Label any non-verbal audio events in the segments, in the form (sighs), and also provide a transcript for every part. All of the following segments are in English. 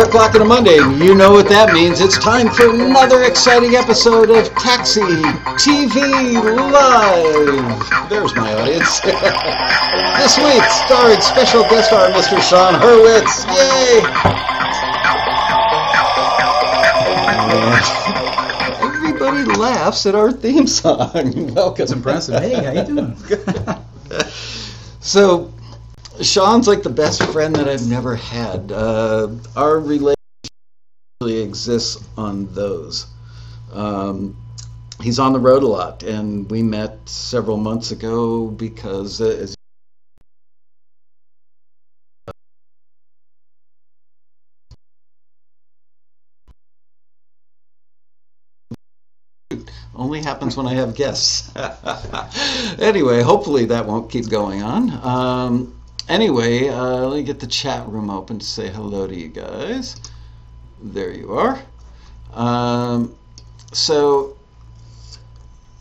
4 o'clock on a Monday, you know what that means. It's time for another exciting episode of Taxi TV Live. There's my audience. (laughs) this week, starring special guest star Mr. Sean Hurwitz. Yay! And everybody laughs at our theme song. (laughs) Welcome. It's impressive. Hey, how you doing? (laughs) So, Sean's like the best friend that I've never had. Uh, our relationship really exists on those. Um, he's on the road a lot, and we met several months ago because, uh, as only happens when I have guests. (laughs) anyway, hopefully that won't keep going on. Um, anyway, uh, let me get the chat room open to say hello to you guys. There you are. Um, so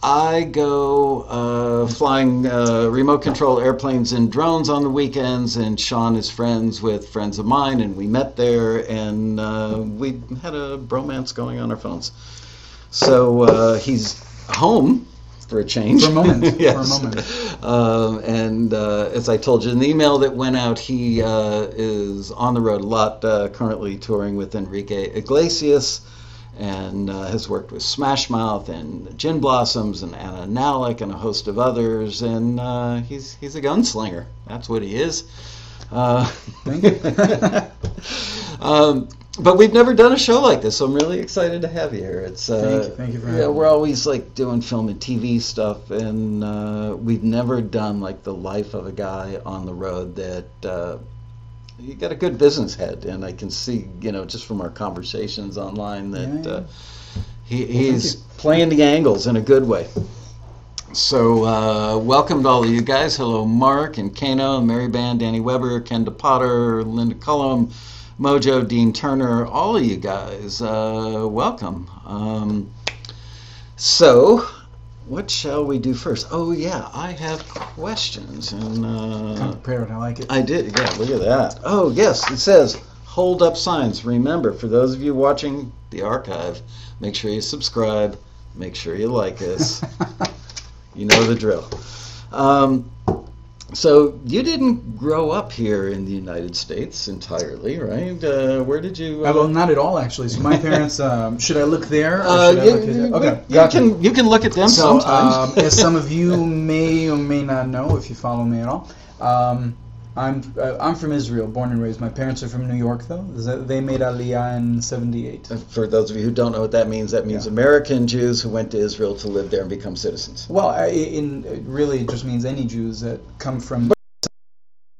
I go uh, flying uh, remote control airplanes and drones on the weekends, and Sean is friends with friends of mine, and we met there, and uh, we had a bromance going on our phones. So uh, he's home for a change. For a moment. yes. (laughs) For a moment. Um, and uh, as I told you in the email that went out, he uh, is on the road a lot, uh, currently touring with Enrique Iglesias, and uh, has worked with Smash Mouth and Gin Blossoms and Anna Nalick and a host of others. And uh, he's he's a gunslinger. That's what he is. Uh, Thank you. (laughs) um, but we've never done a show like this, so I'm really excited to have you here. It's uh, Thank you, thank you for yeah, we're always like doing film and TV stuff, and uh, we've never done like the life of a guy on the road that. Uh, you got a good business head, and I can see, you know, just from our conversations online that Yeah, yeah. Uh, he, he's playing the angles in a good way. So, uh, welcome to all of you guys. Hello, Mark and Kano, Mary Band, Danny Weber, Kenda Potter, Linda Cullum, Mojo, Dean Turner, all of you guys. Uh, welcome. Um, so, what shall we do first? Oh, yeah, I have questions. and uh, prepared. I like it. I did, yeah, look at that. Oh, yes, it says hold up signs. Remember, for those of you watching the archive, make sure you subscribe, make sure you like us. (laughs) You know the drill. Um, so you didn't grow up here in the United States entirely, right? Uh, where did you? Uh, well, not at all, actually. So my parents. (laughs) Um, should I look there? Or uh, I you, look you- Okay, you gotcha. can you can look at them so, sometimes. um, as some of you (laughs) may or may not know, if you follow me at all, um, I'm uh, I'm from Israel, born and raised. My parents are from New York, though. They made Aliyah in '78. For those of you who don't know what that means, that means Yeah. American Jews who went to Israel to live there and become citizens. Well, I, in it really it just means any Jews that come from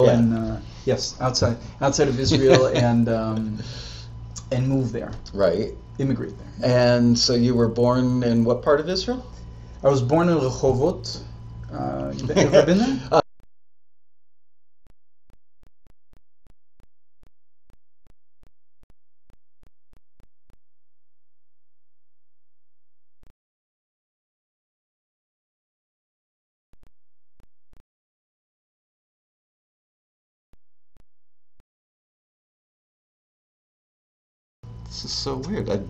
Yeah. and uh, yes, outside outside of Israel (laughs) and um, and move there, Right. immigrate there. And so you were born in what part of Israel? I was born in Rehovot. Uh, you have you ever been there? (laughs) so weird. I've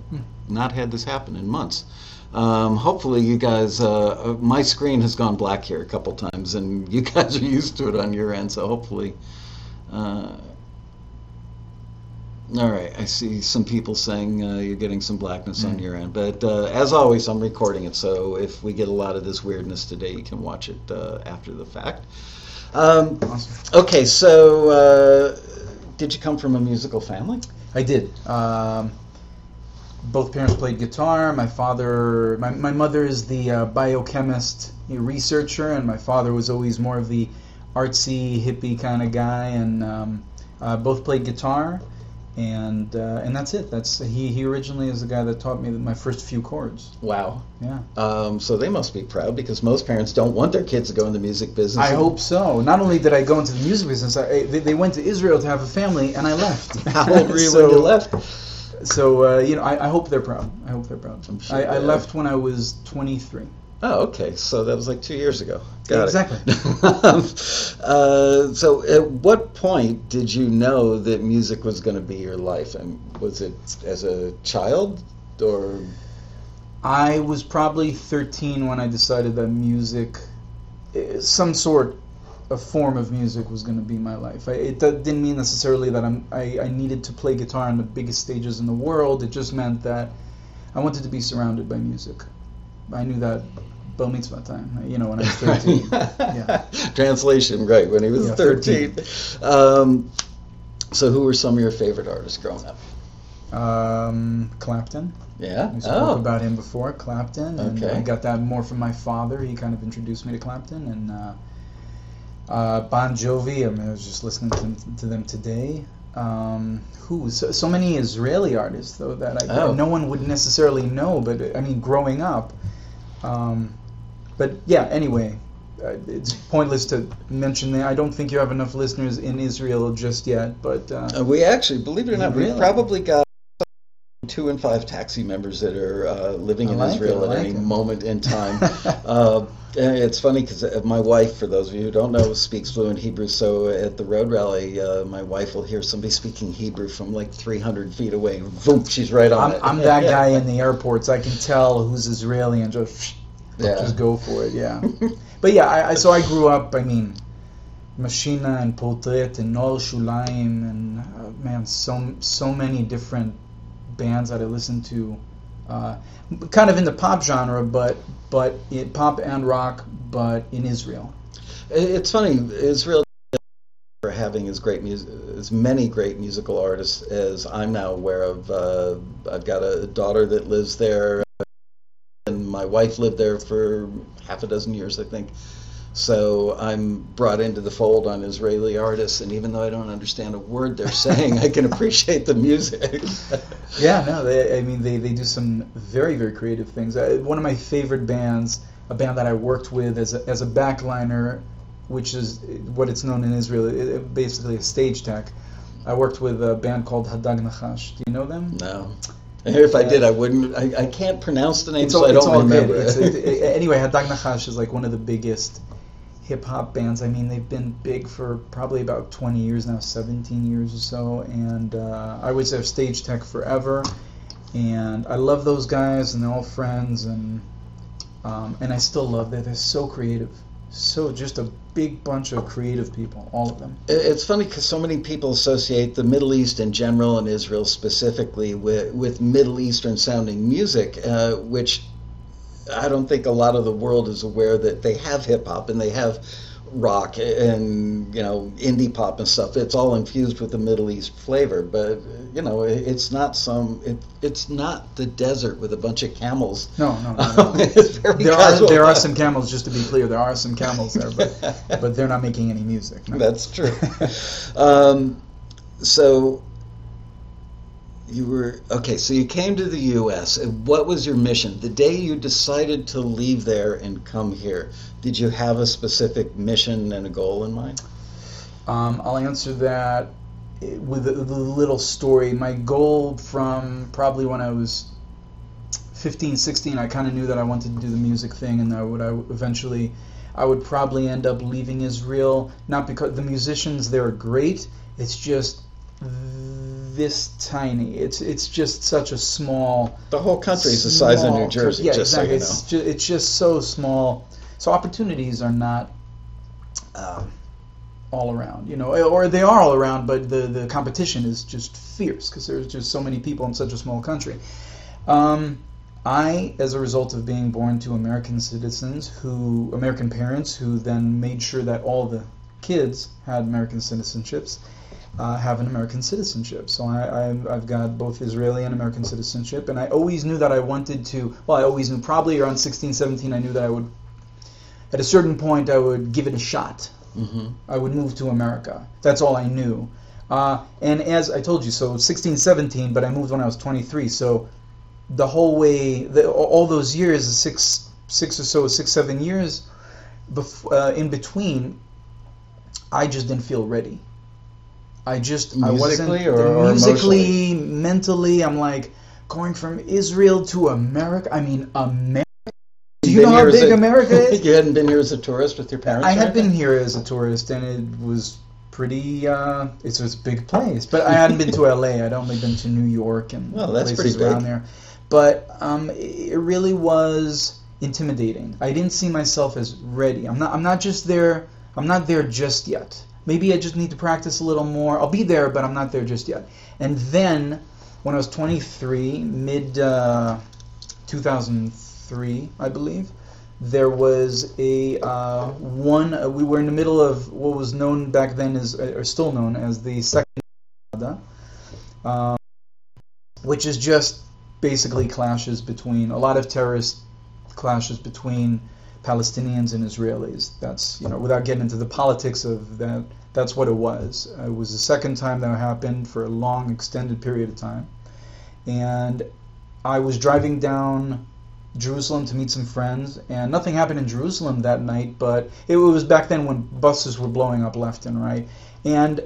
not had this happen in months. Um, hopefully, you guys. Uh, uh, my screen has gone black here a couple times, and (laughs) you guys are used to it on your end. So hopefully. Uh, all right, I see some people saying uh, you're getting some blackness on Mm. your end, but uh, as always, I'm recording it, so if we get a lot of this weirdness today, you can watch it uh, after the fact. Um, Awesome. okay, so uh, did you come from a musical family? I did. Um, both parents played guitar. My father, my, my mother is the uh, biochemist, researcher, and my father was always more of the artsy, hippie kind of guy. And um, uh, both played guitar, and uh, and that's it. That's he. He originally is the guy that taught me my first few chords. Wow. Yeah. Um, so they must be proud because most parents don't want their kids to go in the music business. I hope so. Not only did I go into the music business, I, they, they went to Israel to have a family, and I left. (laughs) How (laughs) old were you so, when you left? So uh, you know, I, I hope they're proud. I hope they're proud. Sure I, I they left when I was 23. Oh, okay. So that was like two years ago. Got Exactly. it. (laughs) uh, so, at what point did you know that music was going to be your life? And was it as a child, or I was probably 13 when I decided that music, eh, some sort of form of music, was going to be my life. I, it didn't mean necessarily that I'm, I, I needed to play guitar on the biggest stages in the world. It just meant that I wanted to be surrounded by music. I knew that bar mitzvah time, you know, when I was (laughs) 13. yeah. Translation, right? When he was Yeah, thirteen. Um, so, who were some of your favorite artists growing up? Um, Clapton. Yeah. We spoke Oh. about him before, Clapton, and Okay. I got that more from my father. He kind of introduced me to Clapton and uh, uh, Bon Jovi. I, mean, I was just listening to, them- to them today. Um, who? So, so many Israeli artists though that I Oh. no one would necessarily know. But I mean, growing up. Um, but yeah. Anyway. Uh, it's pointless to mention that. I don't think you have enough listeners in Israel just yet, but uh, Uh, we actually, believe it or not, we probably got two and five taxi members that are uh, living I in like Israel it, at like any it. moment in time. (laughs) uh, it's funny because my wife, for those of you who don't know, speaks fluent Hebrew. So at the road rally, uh, my wife will hear somebody speaking Hebrew from like 300 feet away. Boom, she's right on I'm, it. I'm (laughs) that guy in the airports. I can tell who's Israeli and just Yeah. (laughs) just go for it. Yeah. but yeah, I, I so I grew up. I mean, Mashina and Portrait and Nor Shulaim and uh, man, so so many different bands that I listen to, uh, kind of in the pop genre, but but it, pop and rock, but in Israel. It's funny, Israel for having as great music, as many great musical artists as I'm now aware of. Uh, I've got a daughter that lives there, and my wife lived there for half a dozen years, I think. So I'm brought into the fold on Israeli artists, and even though I don't understand a word they're (laughs) saying, I can appreciate the music. (laughs) Yeah, no, they, I mean they, they do some very very creative things. Uh, one of my favorite bands, a band that I worked with as a, as a backliner, which is what it's known in Israel, it, basically a stage tech. I worked with a band called Hadag Nachash. Do you know them? no. If I did, I wouldn't. I, I can't pronounce the name, It's so all, I don't remember. It, (laughs) it- anyway, Hadag Nachash is like one of the biggest hip hop bands. I mean, they've been big for probably about 20 years now, 17 years or so, and uh, I was their stage tech forever. And I love those guys, and they're all friends, and um, and I still love that they're so creative, so just a big bunch of creative people, all of them. It's funny because so many people associate the Middle East in general and Israel specifically with, with Middle Eastern sounding music, uh, which I don't think a lot of the world is aware that they have hip hop and they have rock and you know indie pop and stuff. It's all infused with the Middle East flavor, but you know it's not some it, it's not the desert with a bunch of camels. No, no, no. no. (laughs) There are there are some camels. Just to be clear, there are some camels there, but (laughs) but they're not making any music. no. That's true. (laughs) um, so you were okay. So you came to the U.S. What was your mission? The day you decided to leave there and come here, did you have a specific mission and a goal in mind? Um, I'll answer that with a, with a little story. My goal from probably when I was 15, 16, I kind of knew that I wanted to do the music thing, and I would I eventually, I would probably end up leaving Israel. Not because the musicians there are great. It's just this tiny. It's it's just such a small. The whole country is the size of New Jersey. Yeah, just exactly. so It's, ju- it's just so small. So opportunities are not um, all around, you know, or they are all around, but the, the competition is just fierce because there's just so many people in such a small country. Um, I, as a result of being born to American citizens who, American parents who then made sure that all the kids had American citizenships, uh, have an American citizenship. So I, I, I've got both Israeli and American citizenship, and I always knew that I wanted to. Well, I always knew. Probably around 16, 17, I knew that I would. At a certain point, I would give it a shot. hmm I would move to America. That's all I knew. Uh, and as I told you, so 16, 17, but I moved when I was 23. So the whole way, the, all those years, six, six or so, six, seven years, bef- uh, in between, I just didn't feel ready. I just I wasn't Musically or- or musically, mentally. I'm like going from Israel to America. I mean, America. Do you know how big America (laughs) is? you hadn't been here as a tourist with your parents. I had been here as a tourist, and it was pretty. Uh, it's, it's a big place, but I hadn't been to LA. I'd only been to New York and Well, that's places pretty around there. But um, it really was intimidating. I didn't see myself as ready. I'm not. I'm not just there. I'm not there just yet. Maybe I just need to practice a little more. I'll be there, but I'm not there just yet. And then, when I was 23, mid uh, 2003, I believe, there was a uh, one. Uh, we were in the middle of what was known back then as, uh, or still known as the Second um, which is just basically clashes between a lot of terrorist clashes between Palestinians and Israelis. That's you know without getting into the politics of that. That's what it was. It was the second time that happened for a long, extended period of time, and I was driving down Jerusalem to meet some friends, and nothing happened in Jerusalem that night. But it was back then when buses were blowing up left and right, and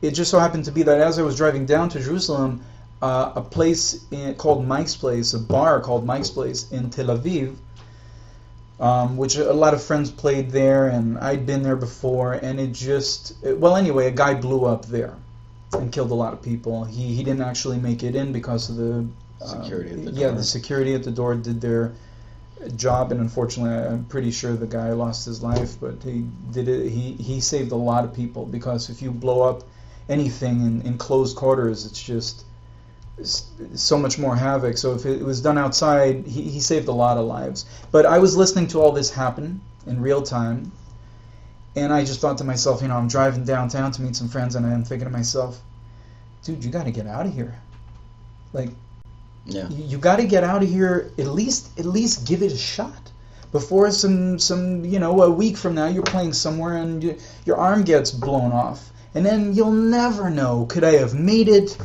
it just so happened to be that as I was driving down to Jerusalem, uh, a place in, called Mike's Place, a bar called Mike's Place in Tel Aviv, um, which a lot of friends played there, and I'd been there before, and it just well anyway, a guy blew up there and killed a lot of people. He he didn't actually make it in because of the uh, Security at the yeah the security at the door did their job, and unfortunately, I'm pretty sure the guy lost his life, but he did it. He he saved a lot of people because if you blow up anything in, in closed quarters, it's just so much more havoc. So if it was done outside, he, he saved a lot of lives. But I was listening to all this happen in real time, and I just thought to myself, you know, I'm driving downtown to meet some friends, and I'm thinking to myself, dude, you got to get out of here. Like, Yeah. you, you got to get out of here. At least, at least give it a shot. Before some, some, you know, a week from now, you're playing somewhere and you, your arm gets blown off, and then you'll never know. Could I have made it?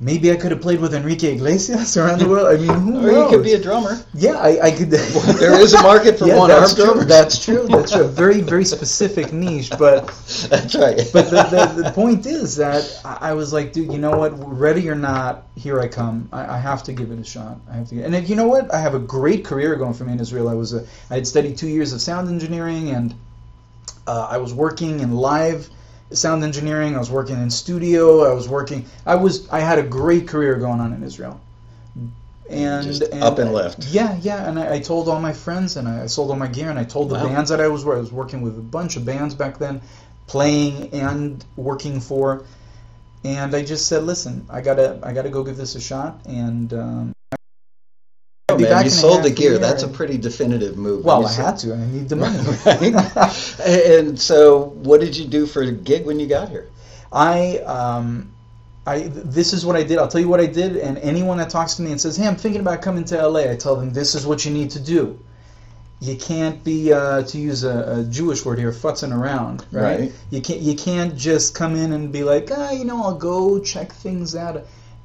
Maybe I could have played with Enrique Iglesias (laughs) around the world. I mean, who Or knows? you could be a drummer. yeah, I, I could. (laughs) There is a market for (laughs) yeah, that's true. drummers. That's true. That's true. A very, very specific niche, but That's right. but the, the, the point is that I, I was like, dude, you know what? Ready or not, here I come. I, I have to give it a shot. I have to. Get, and if, you know what? I have a great career going for me in Israel. I was a, I had studied two years of sound engineering, and uh, I was working in live sound engineering. I was working in studio. I was working. I was. I had a great career going on in Israel. And, Just and up and left. Yeah, yeah. And I, I told all my friends, and I, I sold all my gear, and I told the Wow. bands that I was. I was working with a bunch of bands back then playing and working for. And I just said, listen, I gotta, I gotta go give this a shot. And um, man, back you sold the gear. That's a pretty definitive move. well, I had to. I need the money. (laughs) Right. and so, what did you do for a gig when you got here? I, um, I, this is what I did. I'll tell you what I did. And anyone that talks to me and says, "Hey, I'm thinking about coming to LA," I tell them this is what you need to do. You can't be, uh, to use a, a Jewish word here, futzing around, right? Right. You can't, you can't just come in and be like, ah, you know, I'll go check things out.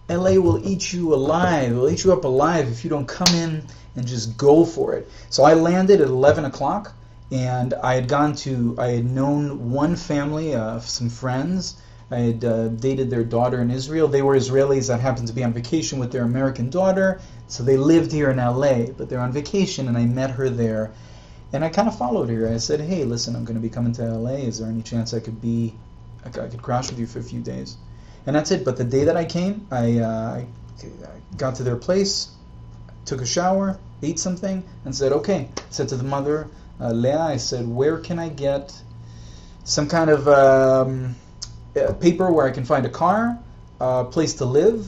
LA will eat you alive. It'll eat you up alive if you don't come in and just go for it. So I landed at 11 o'clock, and I had gone to, I had known one family, uh, some friends. I had uh, dated their daughter in Israel. They were Israelis that happened to be on vacation with their American daughter, so they lived here in LA, but they're on vacation, and I met her there. And I kind of followed her. I said, "Hey, listen, I'm going to be coming to LA. Is there any chance I could be, I could, I could crash with you for a few days?" And that's it. But the day that I came, I, uh, I got to their place, took a shower, ate something, and said, "Okay." I said to the mother, uh, Leah, I said, "Where can I get some kind of um, paper where I can find a car, a place to live,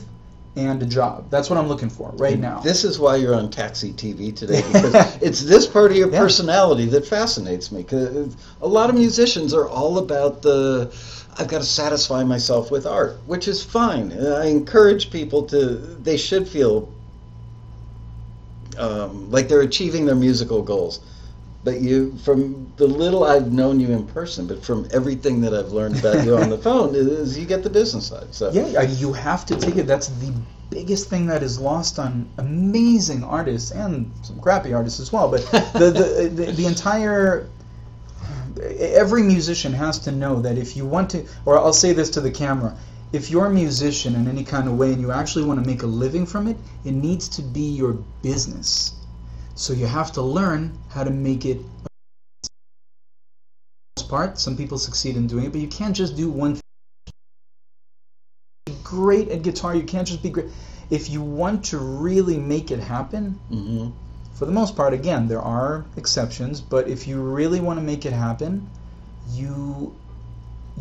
and a job? That's what I'm looking for right now." This is why you're on Taxi TV today (laughs) because it's this part of your Yeah. personality that fascinates me. 'Cause a lot of musicians are all about the I've got to satisfy myself with art, which is fine. I encourage people to they should feel um, like they're achieving their musical goals. But you, from the little I've known you in person, but from everything that I've learned about you on the (laughs) phone, is you get the business side. So Yeah, you have to take it. That's the biggest thing that is lost on amazing artists and some crappy artists as well. But the the, (laughs) the, the entire every musician has to know that if you want to, or I'll say this to the camera. If you're a musician in any kind of way and you actually want to make a living from it, it needs to be your business. So you have to learn how to make it part. Some people succeed in doing it, but you can't just do one thing. Great at guitar, you can't just be great. If you want to really make it happen, hmm for the most part, again, there are exceptions, but if you really want to make it happen, you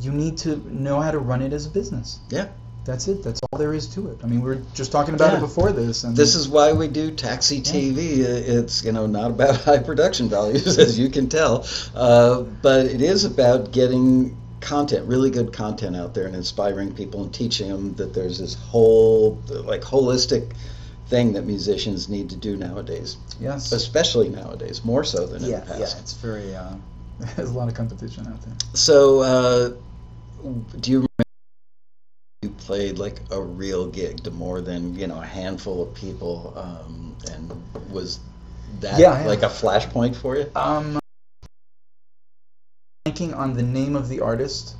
you need to know how to run it as a business. Yeah. That's it. That's all there is to it. I mean, we were just talking about Yeah. it before this, and This is why we do taxi TV. It's you know not about (laughs) high production values, (laughs) as you can tell, uh, but it is about getting content, really good content out there, and inspiring people and teaching them that there's this whole like holistic thing that musicians need to do nowadays, yes, especially nowadays, more so than in yeah, the yeah. past. It's very. Uh, (laughs) there's a lot of competition out there. So, uh, do you remember you played like a real gig to more than you know a handful of people, um, and was that Yeah, yeah. like a flashpoint for you? Um, blanking on the name of the artist,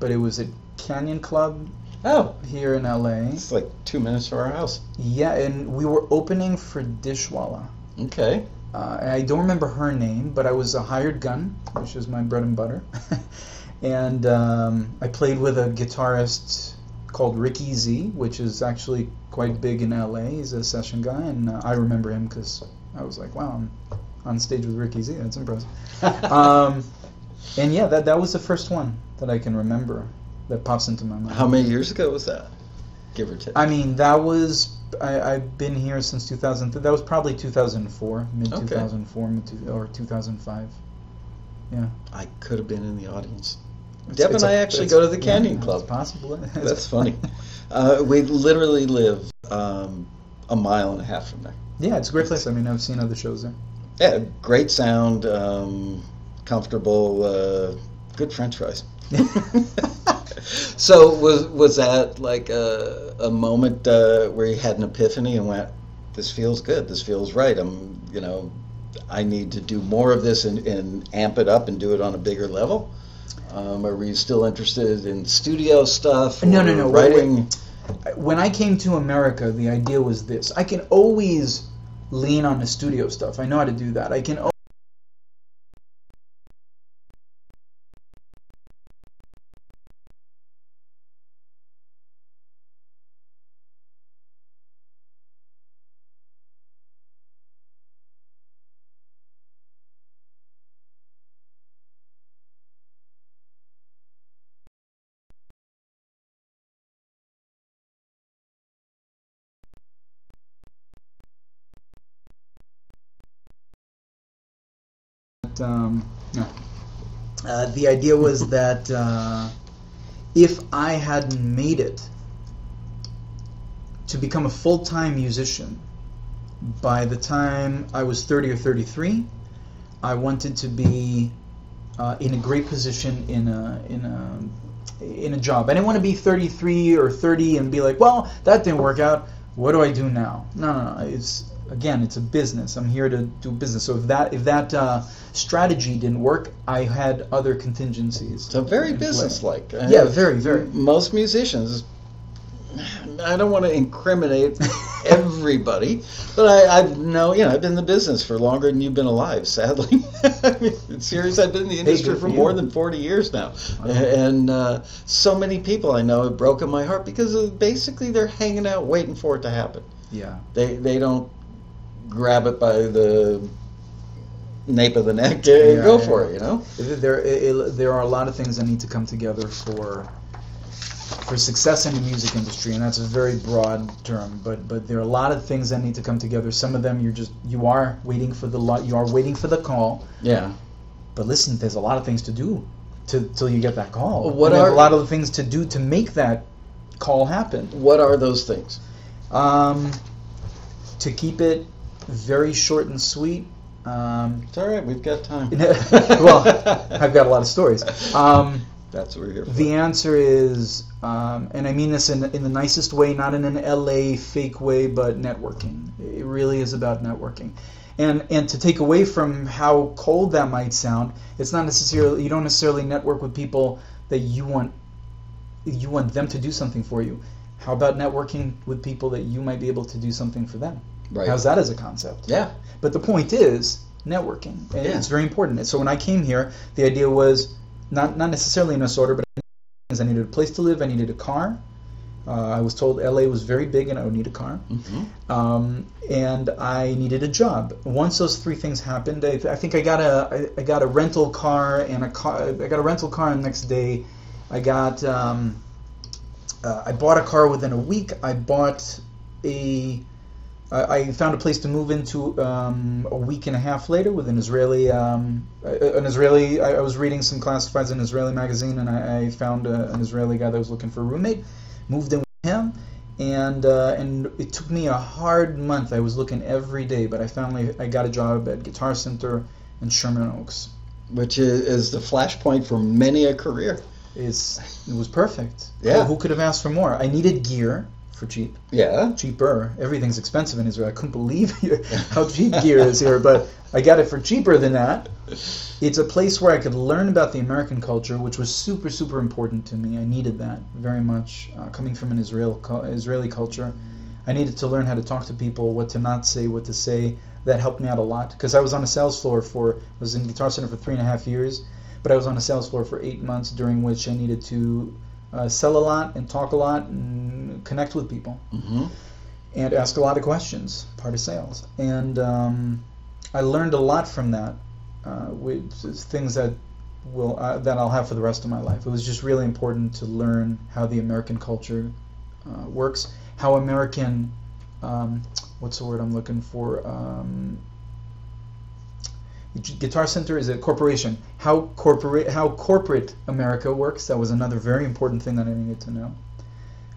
but it was at Canyon Club Oh, here in LA. it's like two minutes from our house. Yeah, and we were opening for Dishwalla. Okay. Uh, I don't remember her name, but I was a hired gun, which is my bread and butter. (laughs) and um, I played with a guitarist called Ricky Z, which is actually quite big in LA. He's a session guy, and uh, I remember him because I was like, wow, I'm on stage with Ricky Z. That's impressive. (laughs) um, and yeah, that that was the first one that I can remember that pops into my mind. How many years ago was that? Give or take. I mean, that was I, I've been here since 2000. That was probably 2004, mid Okay. 2004, mid two, or 2005. Yeah, I could have been in the audience. It's- Deb it's and a- I actually go to the yeah, Canyon it's Club. possible. (laughs) That's funny. Uh, we literally live um, a mile and a half from there. yeah, it's a great place. I mean, I've seen other shows there. Yeah, great sound, um, comfortable, uh, good French fries. (laughs) (laughs) so was was that like a, a moment uh, where you had an epiphany and went, "This feels good. This feels right. I'm, you know, I need to do more of this and, and amp it up and do it on a bigger level." Um, or were you still interested in studio stuff? No, no, no, wait, wait. Writing. When I came to America, the idea was this: I can always lean on the studio stuff. I know how to do that. I can. Um, no. Uh, the idea was (laughs) that uh, if I hadn't made it to become a full time musician, by the time I was 30 or 33, I wanted to be uh, in a great position in a in a in a job. I didn't want to be 33 or 30 and be like, well, that didn't work out. What do I do now? No, no, no. It's again, it's a business. I'm here to do business. So if that if that uh, strategy didn't work, I had other contingencies. So very businesslike. Uh, Yeah, very, very. Most musicians, I don't want to incriminate (laughs) everybody, but I, I've know you know I've been in the business for longer than you've been alive. Sadly, (laughs) I mean, serious. I've been in the industry for more than forty years now, and uh, so many people I know have broken my heart because of basically they're hanging out waiting for it to happen. Yeah. They they don't grab it by the nape of the neck and Yeah, go yeah, for yeah. it. You know. There, it, there are a lot of things that need to come together for for success in the music industry, and that's a very broad term. But but there are a lot of things that need to come together. Some of them you're just you are waiting for the lot, you are waiting for the call. Yeah. But listen, there's a lot of things to do to till you get that call. Well, what are- a lot of the things to do to make that call happen? What are those things? Um, to keep it very short and sweet. Um, It's all right. We've got time. (laughs) well, I've got a lot of stories. Um, That's what we're here for. The answer is, um, and I mean this in, in the nicest way, not in an LA fake way, but networking. It really is about networking. And, and to take away from how cold that might sound, it's not necessarily you don't necessarily network with people that you want you want them to do something for you. How about networking with people that you might be able to do something for them? Right. How's that as a concept? Yeah. But the point is networking. And Yeah. It's very important. So when I came here, the idea was not not necessarily in this order, but I needed a place to live. I needed a car. Uh, I was told LA was very big and I would need a car. hmm Um, and I needed a job. Once those three things happened, I, I think I got a I, I got a rental car and a car. I got a rental car, and the next day, I got um, uh, I bought a car within a week. I bought a I found a place to move into um, a week and a half later with an Israeli um, an Israeli. I, I was reading some classifieds in an Israeli magazine, and I, I found a, an Israeli guy that was looking for a roommate. Moved in with him, and uh, and it took me a hard month. I was looking every day, but I finally I got a job at Guitar Center in Sherman Oaks. Which is, is the flashpoint for many a career. It's it was perfect. Yeah. Who could have asked for more? I needed gear for cheap. Yeah. cheaper. Everything's expensive in Israel. I couldn't believe (laughs) how cheap gear is here, but I got it for cheaper than that. It's a place where I could learn about the American culture, which was super, super important to me. I needed that very much. Uh, coming from an Israel Israeli culture, I needed to learn how to talk to people, what to not say, what to say. That helped me out a lot because I was on a sales floor for was in Guitar Center for three and a half years, but I was on a sales floor for eight months during which I needed to uh, sell a lot and talk a lot and connect with people hmm and ask a lot of questions, part of sales. And um, I learned a lot from that, uh, which is things that will uh, that I'll have for the rest of my life. It was just really important to learn how the American culture uh, works, how American, um, what's the word I'm looking for? Um, Guitar Center is a corporation. How corporate how corporate America works. That was another very important thing that I needed to know.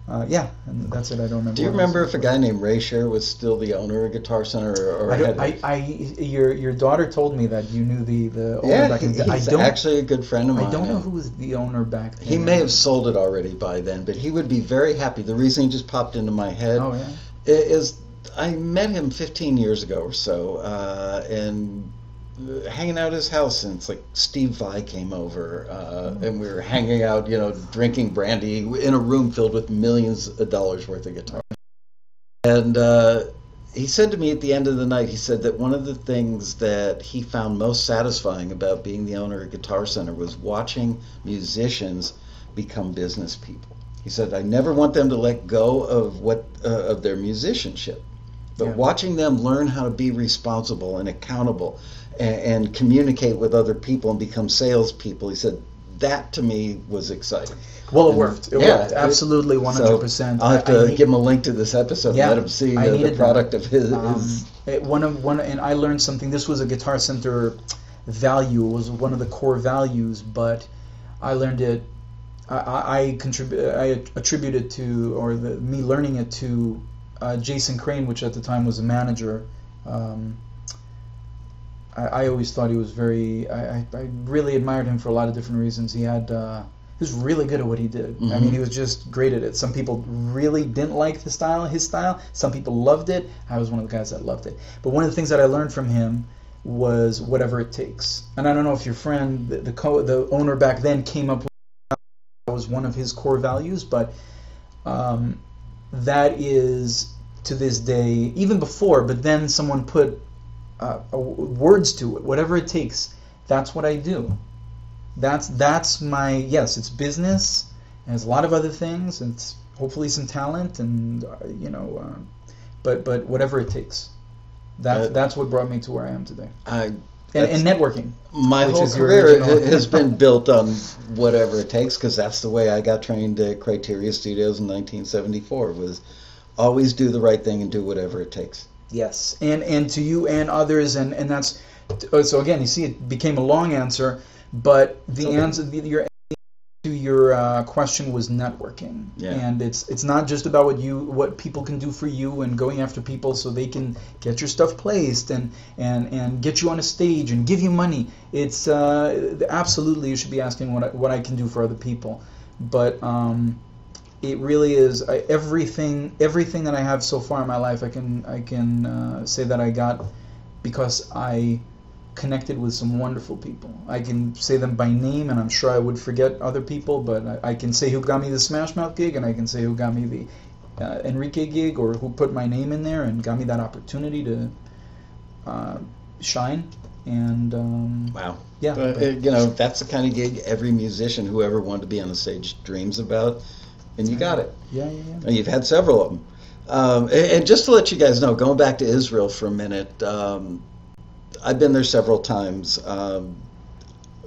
Uh, yeah, and that's it. I don't remember. Do you what I was remember if a guy named Ray Scherr was still the owner of Guitar Center, or, or I, I, I, your your daughter told me that you knew the the owner yeah, back in he- the day. I don't actually a good friend of mine. I don't know who was the owner back then. He may have sold it already by then, but he would be very happy. The reason he just popped into my head Oh yeah. is I met him 15 years ago or so, uh, and hanging out at his house, and it's like Steve Vai came over, uh, and we were hanging out, you know, drinking brandy in a room filled with millions of dollars worth of guitars. And uh, he said to me at the end of the night, he said that one of the things that he found most satisfying about being the owner of Guitar Center was watching musicians become business people. He said, "I never want them to let go of what uh, of their musicianship, but Yeah. watching them learn how to be responsible and accountable, and, and communicate with other people and become salespeople." He said, "That to me was exciting." Well, it And- worked. It yeah, worked. Absolutely, one hundred percent. I'll have to give him a link to this episode Yeah, and let him see the, the product of his. Um, his it- one of one, and I learned something. This was a Guitar Center value. It was one of the core values, but I learned it. I, I, I contribute. I attribute it to, or the, me learning it to uh, Jason Crane, which at the time was a manager. Um, I, I always thought he was very. I, I, I really admired him for a lot of different reasons. He had. Uh, he was really good at what he did. I Mhm. mean, he was just great at it. Some people really didn't like the style, his style. Some people loved it. I was one of the guys that loved it. But one of the things that I learned from him was whatever it takes. And I don't know if your friend, the the, co- the owner back then, came up with that was one of his core values, but um, that is to this day, even before. But then someone put uh, a- words to it. Whatever it takes. That's what I do. That's that's my yes. It's business. And there's a lot of other things. And it's hopefully some talent and uh, you know, uh, but but whatever it takes. That Uh, that's what brought me to where I am today. I, And, and networking. my whole career has (laughs) been built on whatever it takes because that's the way I got trained at Criteria Studios in 1974 was always do the right thing and do whatever it takes. Yes, and and to you and others, and and that's uh, so again. You see, it became a long answer, but the Okay. answer, the, your to your uh, question was networking, Yeah. and it's it's not just about what you what people can do for you and going after people so they can get your stuff placed and and and get you on a stage and give you money. It's uh, absolutely you should be asking what I, what I can do for other people, but. Um, it really is I, everything everything that I have so far in my life I can I can uh, say that I got because I connected with some wonderful people I can say them by name and I'm sure I would forget other people but I, I can say who got me the Smash Mouth gig and I can say who got me the uh, Enrique gig or who put my name in there and got me that opportunity to uh, shine. And um, Wow. yeah, But, but- uh, you know, that's the kind of gig every musician who ever wanted to be on the stage dreams about, and you got it. yeah, yeah, yeah. And you've had several of them. Um, and, just to let you guys know, going back to Israel for a minute, um, I've been there several times. Um,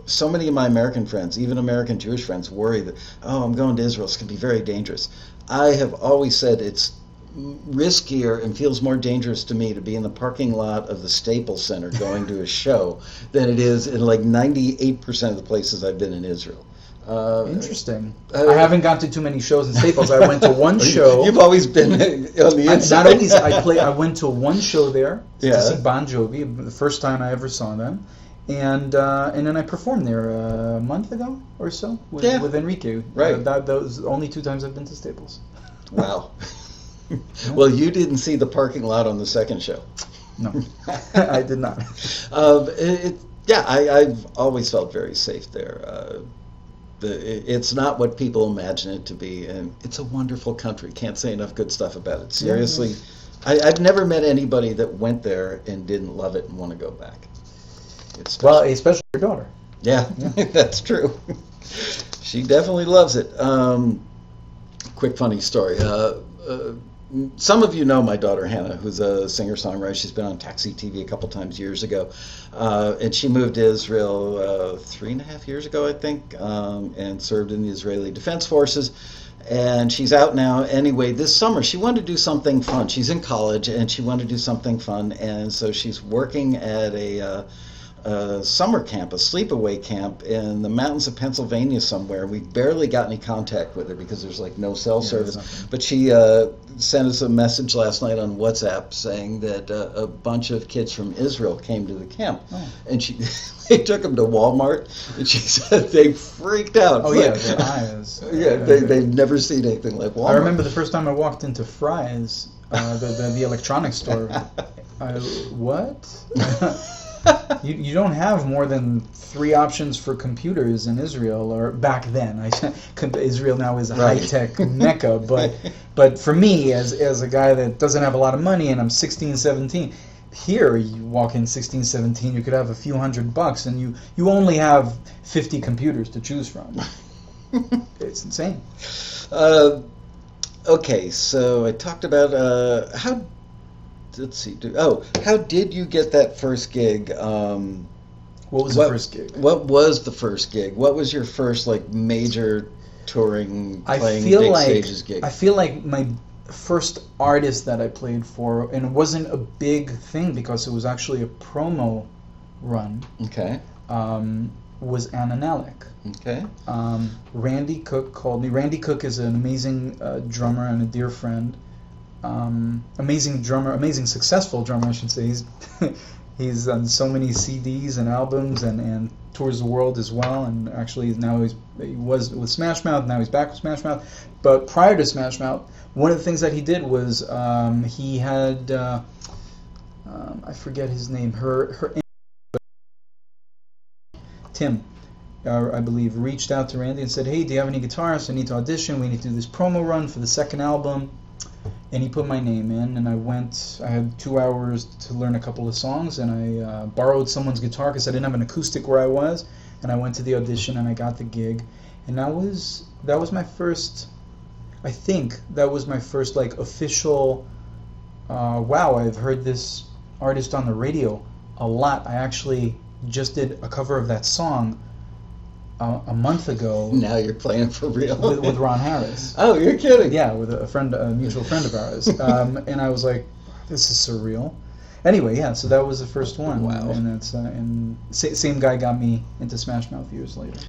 so many of my American friends, even American Jewish friends, worry that, oh, I'm going to Israel. It's going to be very dangerous. I have always said it's riskier and feels more dangerous to me to be in the parking lot of the Staples Center going to a (laughs) show than it is in like 98% of the places I've been in Israel. Uh, Interesting. uh, I haven't gone to too many shows in Staples. I went to (laughs) one show. You've always been (laughs) on the I, inside. not only I play, I went to one show there Yeah. to see Bon Jovi, the first time I ever saw them, and uh, and then I performed there a month ago or so with, Yeah. with Enrique. Right. Uh, that those only two times I've been to Staples. Wow. (laughs) well, you didn't see the parking lot on the second show. No, I did not. Um, it, yeah, I, I've always felt very safe there. The, it's not what people imagine it to be, and it's a wonderful country. Can't say enough good stuff about it. Seriously, I, I've never met anybody that went there and didn't love it and want to go back. It's Well, especially your daughter. Yeah, (laughs) that's true. she definitely loves it. Um, quick funny story. Uh, uh, some of you know my daughter Hannah, who's a singer songwriter. She's been on Taxi TV a couple times years ago, uh, and she moved to Israel uh, three and a half years ago, I think, um, and served in the Israeli Defense Forces. And she's out now. Anyway, this summer she wanted to do something fun. She's in college and she wanted to do something fun, and so she's working at a. Uh, a summer camp, a sleepaway camp in the mountains of Pennsylvania somewhere. We barely got any contact with her because there's like no cell Yeah, service. But she uh, sent us a message last night on WhatsApp saying that uh, a bunch of kids from Israel came to the camp, Oh. and she (laughs) they took them to Walmart, and she (laughs) said they freaked out. Oh It's yeah, their eyes. (laughs) yeah, they they've never seen anything like Walmart. I remember the first time I walked into Fry's, uh, the, the the electronics store. I, what? (laughs) you, you don't have more than three options for computers in Israel, or back then. I (laughs) Israel now is a Right. high tech (laughs) mecca, but but for me, as as a guy that doesn't have a lot of money and I'm 16, 17. Here, you walk in 16, 17, you could have a few hundred bucks, and you, you only have 50 computers to choose from. It's insane. Uh, okay, so I talked about uh, how. Let's see. Do, oh, how did you get that first gig? Um, What was What- the first gig? what was the first gig? What was your first like major touring I playing feel big like stages gig? I feel like my first artist that I played for, and it wasn't a big thing because it was actually a promo run, okay, um, was Anna Nalick. okay, Um, Randy Cooke called me. Randy Cooke is an amazing uh, drummer and a dear friend. Um, amazing drummer, amazing successful drummer, I should say. He's (laughs) he's on so many CDs and albums and, and tours the world as well. And actually now he's he was with Smash Mouth. Now he's back with Smash Mouth. But prior to Smash Mouth, one of the things that he did was um, he had uh, um, I forget his name. Her her Tim uh, I believe, reached out to Randy and said, "Hey, do you have any guitarists? I need to audition. We need to do this promo run for the second album." And he put my name in, and I went. I had two hours to learn a couple of songs, and I uh, borrowed someone's guitar because I didn't have an acoustic where I was. And I went to the audition, and I got the gig, and that was that was my first. I think that was my first like official. Uh, wow, I've heard this artist on the radio a lot. I actually just did a cover of that song uh, a month ago now you're playing for real with, with Ron Harris. (laughs) Oh, you're kidding? Yeah, with a friend, a mutual friend of ours. Um, (laughs) and I was like, this is surreal. Anyway, yeah, so that was the first one. Wow. And that's uh, and sa- same guy got me into Smash Mouth years later.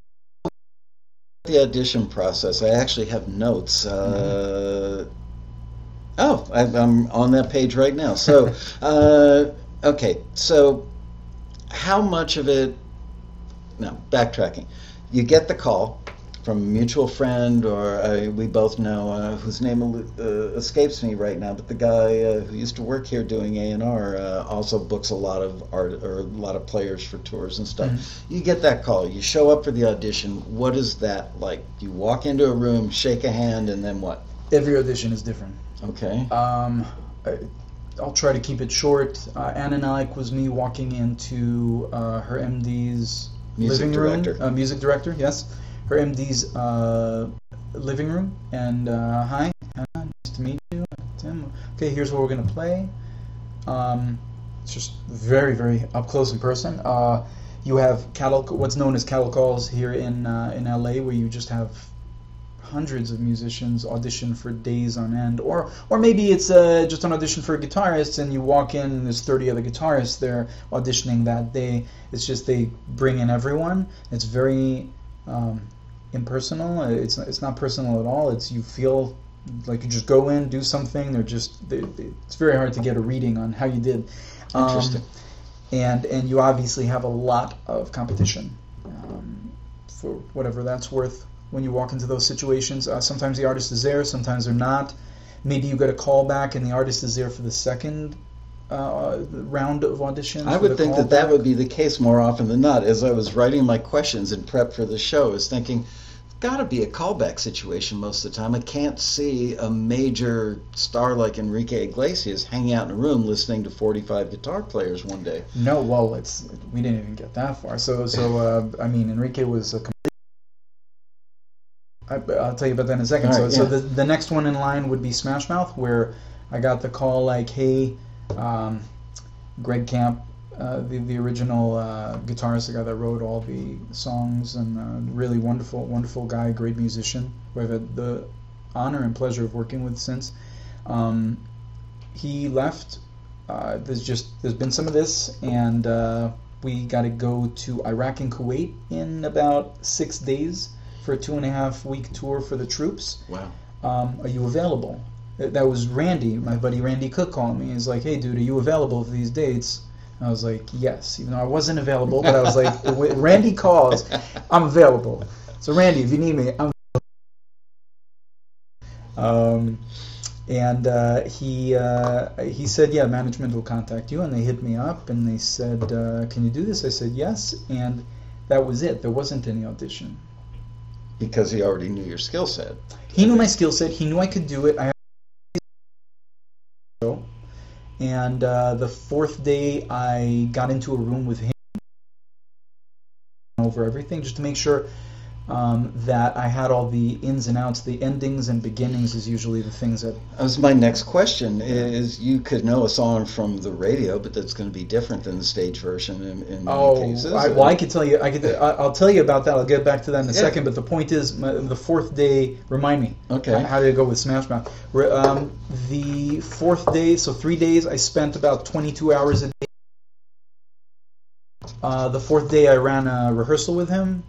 The audition process. I actually have notes. Uh, Oh, I, I'm on that page right now. So, (laughs) uh, okay, so how much of it? No, backtracking. You get the call from a mutual friend, or uh, we both know uh, whose name uh, escapes me right now, but the guy uh, who used to work here doing A and R uh, also books a lot of art or a lot of players for tours and stuff. You get that call. You show up for the audition. What is that like? You walk into a room, shake a hand, and then what? Every audition is different. Okay. Um, I, I'll try to keep it short. Uh, Anna Nalick was me walking into uh, her MD's Music living director. room. Uh, music director, yes. Her MD's uh, living room. And uh, hi, Anna, nice to meet you. Tim. Okay, here's what we're gonna play. Um, it's just very, very up close in person. Uh, you have cattle, what's known as cattle calls here in uh, in LA, where you just have hundreds of musicians audition for days on end, or or maybe it's uh, just an audition for a guitarist, and you walk in and there's 30 other guitarists there auditioning that day. It's just they bring in everyone. It's very um, impersonal. It's it's not personal at all. It's you feel like you just go in, do something. They're just they, they- it's very hard to get a reading on how you did. Um, Interesting. and and you obviously have a lot of competition um, for whatever that's worth when you walk into those situations. Uh, sometimes the artist is there, sometimes they're not. Maybe you get a call back and the artist is there for the second uh, round of auditions. I would think that that would be the case more often than not. As I was writing my questions in prep for the show, I was thinking, got to be a callback situation most of the time. I can't see a major star like Enrique Iglesias hanging out in a room listening to 45 guitar players one day. No, well, it's we didn't even get that far. So so uh, I mean, Enrique was a. I, I'll tell you about that in a second. All so right, so the the next one in line would be Smash Mouth, where I got the call like, hey, um, Greg Camp, uh, the the original uh, guitarist, the guy that wrote all the songs, and uh, really wonderful wonderful guy, great musician, who I've had the honor and pleasure of working with since. Um, he left uh, there's just there's been some of this, and uh, we got to go to Iraq and Kuwait in about six days for a two and a half week tour for the troops. Wow. Um, are you available? That was Randy, my buddy Randy Cooke, calling me. He's like, "Hey, dude, are you available for these dates?" I was like, "Yes," even though I wasn't available, but I was like, (laughs) "When Randy calls, I'm available." So Randy, if you need me, I'm. Um, and uh, he uh, he said, "Yeah, management will contact you." And they hit me up and they said, uh, "Can you do this?" I said, "Yes," and that was it. There wasn't any audition. Because he already knew your skill set. He knew my skill set. He knew I could do it. I and uh, the fourth day, I got into a room with him over everything just to make sure um, that I had all the ins and outs. The endings and beginnings is usually the things that That was my next question. Is you could know a song from the radio, but that's going to be different than the stage version in, in Oh, many cases. I, well, I could tell you. I could. I- I'll tell you about that. I'll get back to that in a Yeah. second. But the point is, my, the fourth day. Remind me. Okay. How did it go with Smash Mouth? Um, the fourth day. So three days. I spent about 22 hours a day. Uh, the fourth day, I ran a rehearsal with him,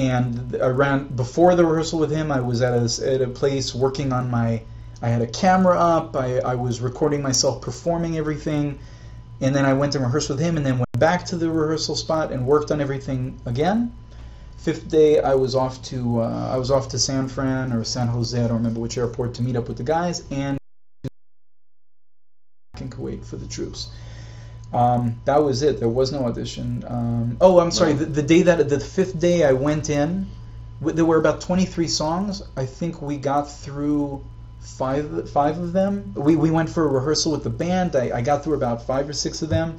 and ran before the rehearsal with him. I was at a, at a place working on my. I had a camera up. I, I was recording myself performing everything, and then I went and rehearsed with him, and then went back to the rehearsal spot and worked on everything again. Fifth day, I was off to uh, I was off to San Fran or San Jose. I don't remember which airport to meet up with the guys and in Kuwait for the troops. Um, that was it. There was no audition. Um, oh, I'm sorry. The, the day that the fifth day I went in, there were about 23 songs. I think we got through five five of them. We, we went for a rehearsal with the band. I, I got through about five or six of them.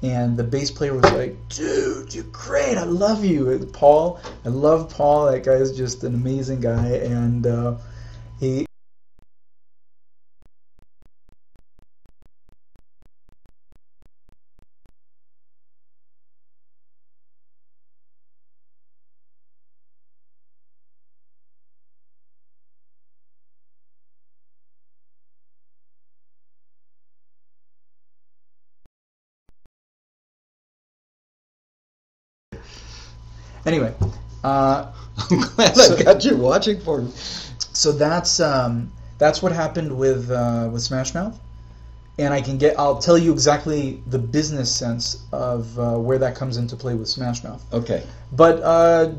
And the bass player was like, "Dude, you're great. I love you." And Paul, I love Paul. That guy is just an amazing guy, and uh, he anyway. Uh, (laughs) I'm glad So- I got you watching for me. so that's um, that's what happened with uh, with Smash Mouth, and I can get I'll tell you exactly the business sense of uh, where that comes into play with Smash Mouth. Okay. But uh,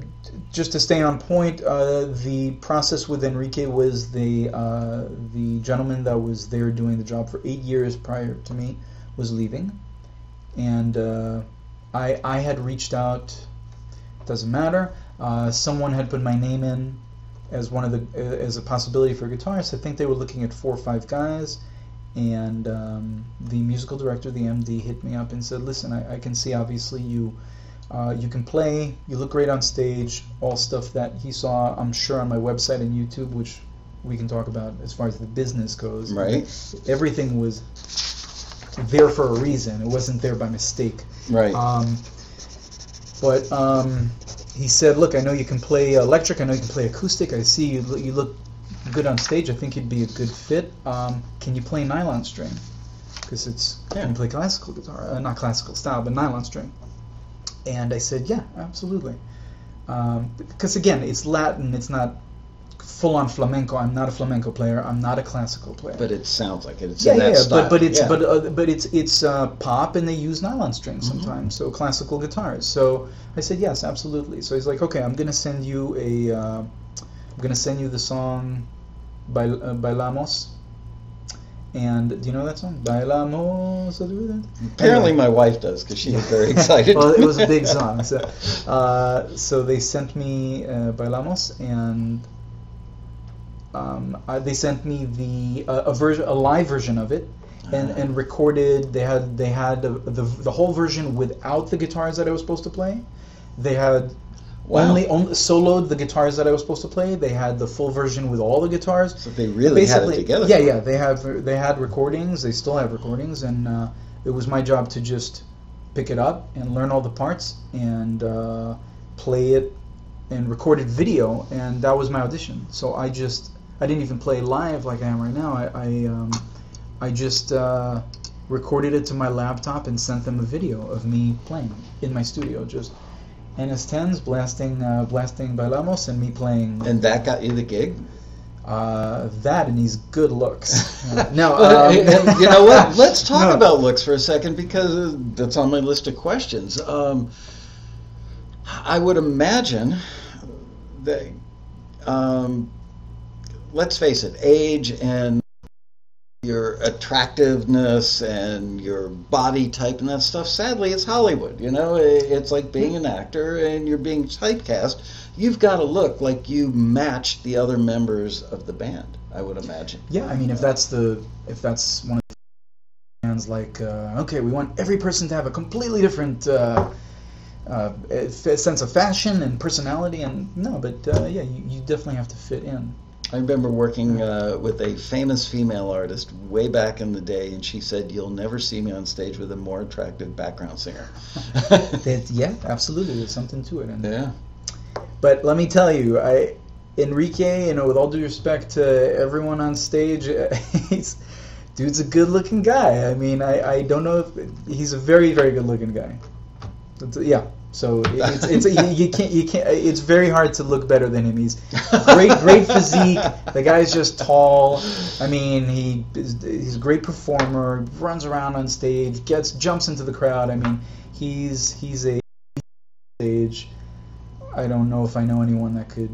just to stay on point, uh, the process with Enrique was the uh, the gentleman that was there doing the job for eight years prior to me was leaving, and uh, I I had reached out. Doesn't matter. Uh, someone had put my name in as one of the as a possibility for a guitarist. I think they were looking at four or five guys, and um, the musical director, the MD, hit me up and said, "Listen, I, I can see obviously you." Uh, you can play. You look great on stage. All stuff that he saw, I'm sure, on my website and YouTube, which we can talk about as far as the business goes. Right. Everything was there for a reason. It wasn't there by mistake. Right. Um, but um, he said, "Look, I know you can play electric. I know you can play acoustic. I see you. You look good on stage. I think you'd be a good fit. Um, can you play nylon string? Because it's Yeah. can you play classical guitar? Uh, not classical style, but nylon string." And I said, "Yeah, absolutely." Um, because again, it's Latin. It's not full-on flamenco. I'm not a flamenco player. I'm not a classical player but it sounds like it. It's yeah, yeah, but but it's Yeah. but uh, but it's it's uh, pop, and they use nylon strings Mm-hmm. sometimes, so classical guitars. So I said yes, absolutely. So he's like, okay, I'm gonna send you a, uh, I'm gonna send you the song, Bail- uh, Bailamos. And do you know that song? Bailamos. Apparently, my wife does because she was very (laughs) excited. well, it was a big (laughs) song. So, uh, so they sent me uh, Bailamos, and um, uh, they sent me the uh, a version, a live version of it, and, and recorded. They had they had the, the the whole version without the guitars that I was supposed to play. They had Wow. only, only soloed the guitars that I was supposed to play. They had the full version with all the guitars So they really had it together. yeah, yeah, they have they had recordings. They still have recordings, and uh, it was my job to just pick it up and learn all the parts and uh, play it and recorded video, and that was my audition. So I just I didn't even play live like I am right now. I I, um, I just uh, recorded it to my laptop and sent them a video of me playing in my studio, just NS10s blasting uh, blasting Bailamos and me playing And that got you the gig. uh, that and his good looks. Uh, (laughs) no, um, uh, you know what? (laughs) Let's talk No. about looks for a second because that's on my list of questions. Um, I would imagine that, um, let's face it, age and your attractiveness and your body type and that stuff. Sadly, it's Hollywood. You know, it's like being an actor and you're being typecast. You've got to look like you match the other members of the band. I would imagine. Yeah, I mean, if that's the if that's one of the bands like uh, okay, we want every person to have a completely different uh, uh, sense of fashion and personality, and no, but uh, yeah, you, you definitely have to fit in. I remember working uh, with a famous female artist way back in the day, and she said, "You'll never see me on stage with a more attractive background singer." (laughs) That, yeah, absolutely, there's something to it. And, yeah, But let me tell you, I Enrique, you know, with all due respect to everyone on stage, (laughs) he's dude's a good-looking guy. I mean, I, I don't know if he's a very very good-looking guy. It's, yeah. So it's, it's (laughs) you, you can't you can't it's very hard to look better than him. He's great great physique. The guy's just tall. I mean he is, he's a great performer. Runs around on stage, gets jumps into the crowd. I mean he's he's a stage. I don't know if I know anyone that could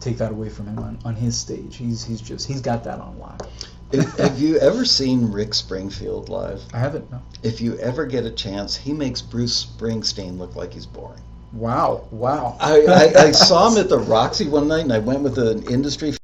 take that away from him on, on his stage. He's he's just he's got that on lock. If- have you ever seen Rick Springfield live? I haven't. No. If you ever get a chance, he makes Bruce Springsteen look like he's boring. Wow! Wow! I, I, I saw him at the Roxy one night, and I went with an industry.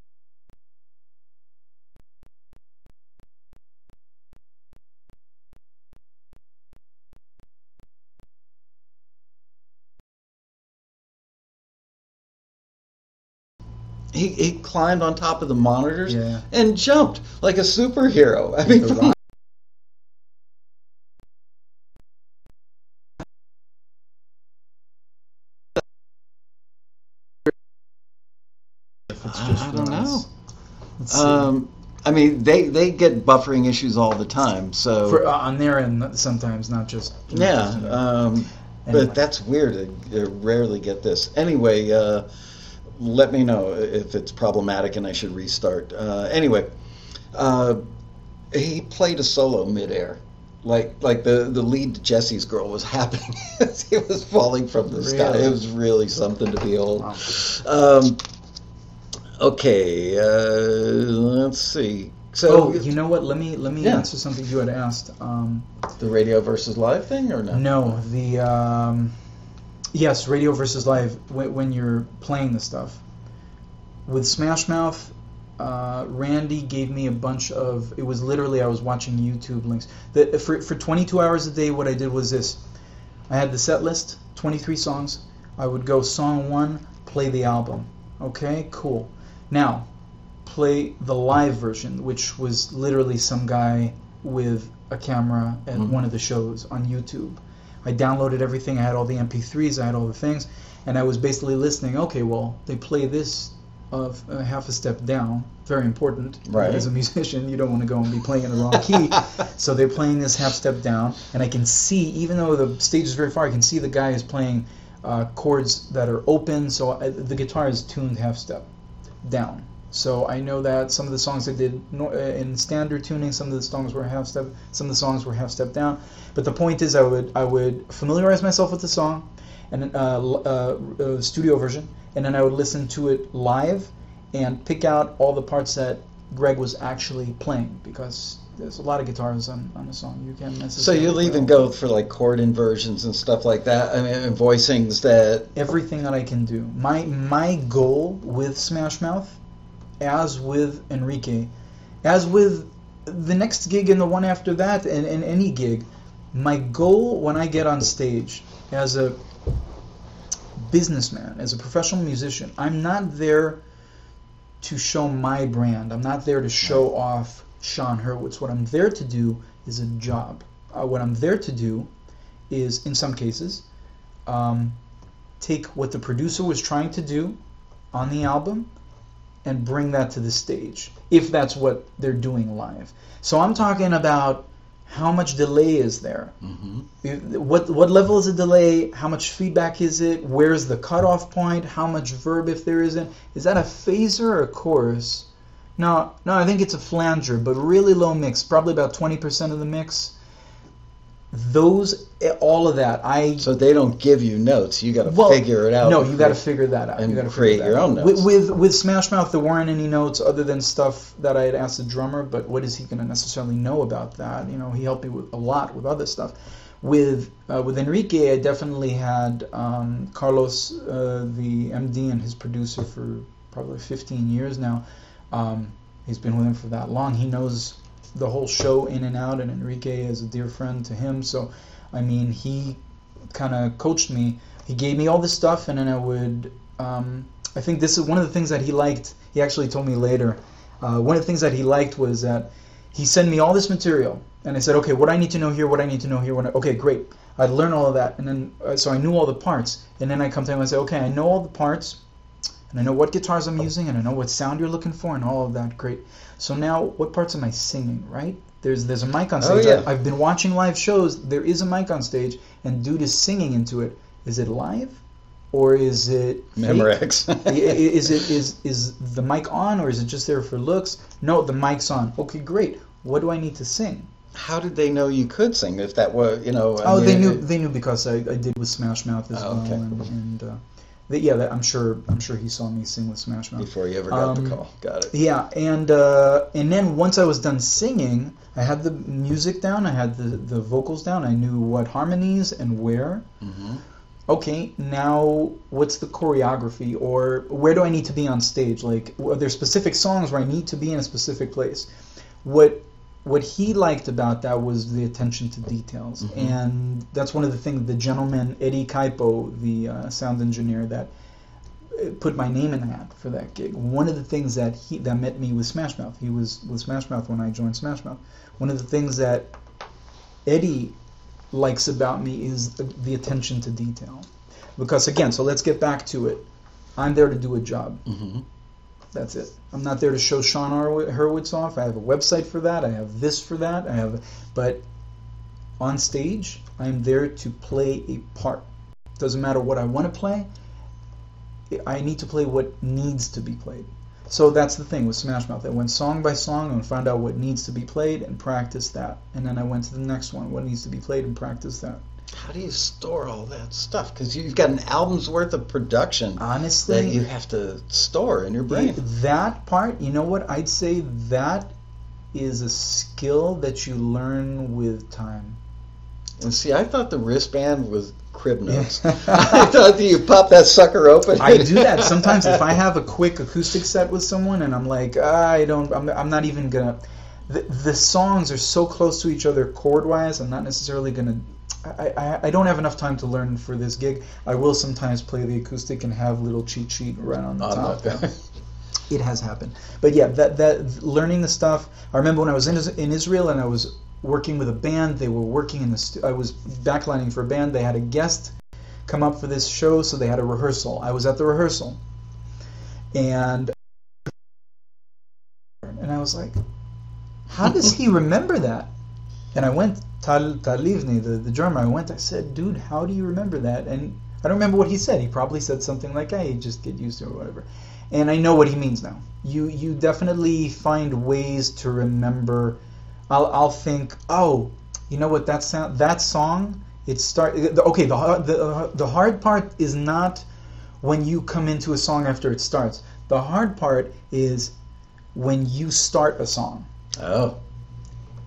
He, he climbed on top of the monitors Yeah. and jumped like a superhero. I mean, The from- (laughs) I- I don't know. Um, I mean, they they get buffering issues all the time. So For, uh, on their end, sometimes not just. not yeah, just in there. um, Anyway. but that's weird. I, I rarely get this. Anyway, uh, let me know if it's problematic and I should restart. Uh, anyway, uh, he played a solo midair. Like like the, the lead to Jesse's girl was (laughs) happening as he was falling from the sky. It was really something to behold. Wow. Um, okay, uh, let's see. So oh, you know what? Let me let me Yeah. answer something you had asked. Um, the radio versus live thing or no? no, the um, yes, radio versus live. When, you're playing the stuff, with Smash Mouth, uh, Randy gave me a bunch of. It was literally I was watching YouTube links. The, for for 22 hours a day, what I did was this. I had the set list, 23 songs. I would go song one, play the album. Okay, cool. Now, play the live version, which was literally some guy with a camera at Mhm. one of the shows on YouTube. I downloaded everything. I had all the MP3s. I had all the things, and I was basically listening. Okay, well, they play this of uh, half a step down. Very important. Right. As a musician, you don't want to go and be playing in the wrong key. (laughs) So they're playing this half step down, and I can see, even though the stage is very far, I can see the guy is playing uh, chords that are open. So I, the guitar is tuned half step down. So I know that some of the songs I did uh, in standard tuning, some of the songs were half step, some of the songs were half step down. But the point is, I would I would familiarize myself with the song, and uh, uh, uh, studio version, and then I would listen to it live, and pick out all the parts that Greg was actually playing because there's a lot of guitars on, on the song. You can't So you'll even go for like chord inversions and stuff like that. I mean, and voicings that. everything that I can do. My my goal with Smash Mouth, as with Enrique, as with the next gig and the one after that, and, and any gig, my goal when I get on stage as a businessman, as a professional musician, I'm not there to show my brand. I'm not there to show off Sean Hurwitz. What I'm there to do is a job. Uh, what I'm there to do is, in some cases, um, take what the producer was trying to do on the album and bring that to the stage if that's what they're doing live. So I'm talking about how much delay is there? hmm What what level is the delay? How much feedback is it? Where's the cutoff point? How much verb if there isn't? Is that a phaser or a chorus? No, no, I think it's a flanger, but really low mix, probably about 20% of the mix. Those, all of that, I So they don't give you notes. You got to Well, figure it out. no, you got to figure that out. and you got to create your own notes. With, with with Smash Mouth, there weren't any notes other than stuff that I had asked the drummer. But what is he going to necessarily know about that? You know, he helped me with a lot with other stuff. With uh, with Enrique, I definitely had um, Carlos, uh, the MD, and his producer for probably 15 years now. Um, he's been with him for that long. He knows the whole show in and out, and Enrique is a dear friend to him. So, I mean, he kind of coached me. He gave me all this stuff, and then I would. Um, I think this is one of the things that he liked. He actually told me later. Uh, one of the things that he liked was that he sent me all this material, and I said, okay, what I need to know here, what I need to know here. What I, okay, great. I'd learn all of that, and then uh, so I knew all the parts, and then I come to him and say, okay, I know all the parts, and I know what guitars I'm using, and I know what sound you're looking for, and all of that. Great. So now, what parts am I singing? Right? There's there's a mic on stage. Oh, stage. yeah. I, I've been watching live shows. There is a mic on stage, and dude is singing into it. Is it live, or is it? Memorex. Is it is is the mic on, or is it just there for looks? No, the mic's on. Okay, great. What do I need to sing? How did they know you could sing if that were, you know? I oh, they knew they knew because I, I did with Smash Mouth as Oh, well, okay. and, and uh, they, yeah, that, I'm sure I'm sure he saw me sing with Smash Mouth. Before he ever got Um, the call. Got it. Yeah, and uh, and then once I was done singing, I had the music down, I had the, the vocals down, I knew what harmonies and where. hmm Okay, now what's the choreography, or where do I need to be on stage? Like, are there specific songs where I need to be in a specific place? What what he liked about that was the attention to details, Mhm. and that's one of the things. The gentleman Eddie Kaipo, the uh, sound engineer that uh, put my name in the hat for that gig. One of the things that he that met me with Smash Mouth. He was with Smash Mouth when I joined Smash Mouth. One of the things that Eddie likes about me is the, the attention to detail. Because again, so let's get back to it. I'm there to do a job. hmm That's it. I'm not there to show Sean Hurwi- Hurwitz off. I have a website for that. I have this for that. I have, but on stage, I'm there to play a part. Doesn't matter what I want to play. I need to play what needs to be played. So that's the thing with Smash Mouth. I went song by song and found out what needs to be played and practiced that. And then I went to the next one, what needs to be played and practiced that. How do you store all that stuff? Because you've got an album's worth of production Honestly, that you have to store in your brain. That part, you know what? I'd say that is a skill that you learn with time. And see, I thought the wristband was crib (laughs) notes. I thought you pop that sucker open. I do that sometimes if I have a quick acoustic set with someone and I'm like, I don't, I'm, I'm not even gonna. The, the songs are so close to each other chord wise. I'm not necessarily gonna. I, I, I don't have enough time to learn for this gig. I will sometimes play the acoustic and have little cheat sheet right on the On top. the- it has happened. But yeah, that that learning the stuff. I remember when I was in in Israel and I was working with a band. They were working in the. Stu- I was backlining for a band. They had a guest come up for this show, so they had a rehearsal. I was at the rehearsal, and and I was like, how does he remember that? And I went Tal Talivni, the the drummer. I went. I said, dude, how do you remember that? And I don't remember what he said. He probably said something like, "Hey, just get used to it," or whatever and I know what he means now. You you definitely find ways to remember. I'll I'll think, oh, you know what that sound that song. It start okay. The the the hard part is not when you come into a song after it starts. The hard part is when you start a song oh,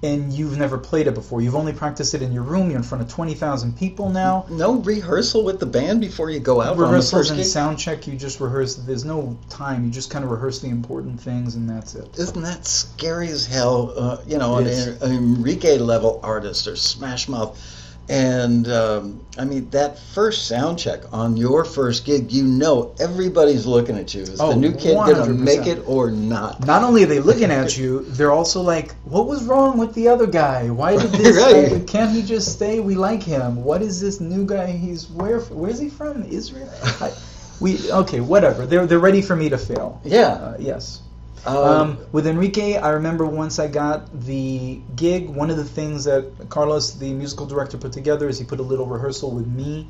and you've never played it before. You've only practiced it in your room. You're in front of twenty thousand people now. no rehearsal with the band before you go out rehearsals and gig? sound check. You just rehearse. There's no time. You just kind of rehearse the important things, and that's it. Isn't that scary as hell? Uh, you know, an, an Enrique level artist or Smash Mouth. And um, I mean, that first sound check on your first gig, you know everybody's looking at you. Is Oh, the new kid going to make it or not? Not only are they looking at you, they're also like, "What was wrong with the other guy? Why did (laughs) this? Right. uh, can't he just stay? We like him. What is this new guy? He's where? Where's he from? Israel? I, we okay, whatever. They're they're ready for me to fail. Yeah. Uh, yes. Um, Um, with Enrique, I remember once I got the gig, one of the things that Carlos, the musical director, put together is he put a little rehearsal with me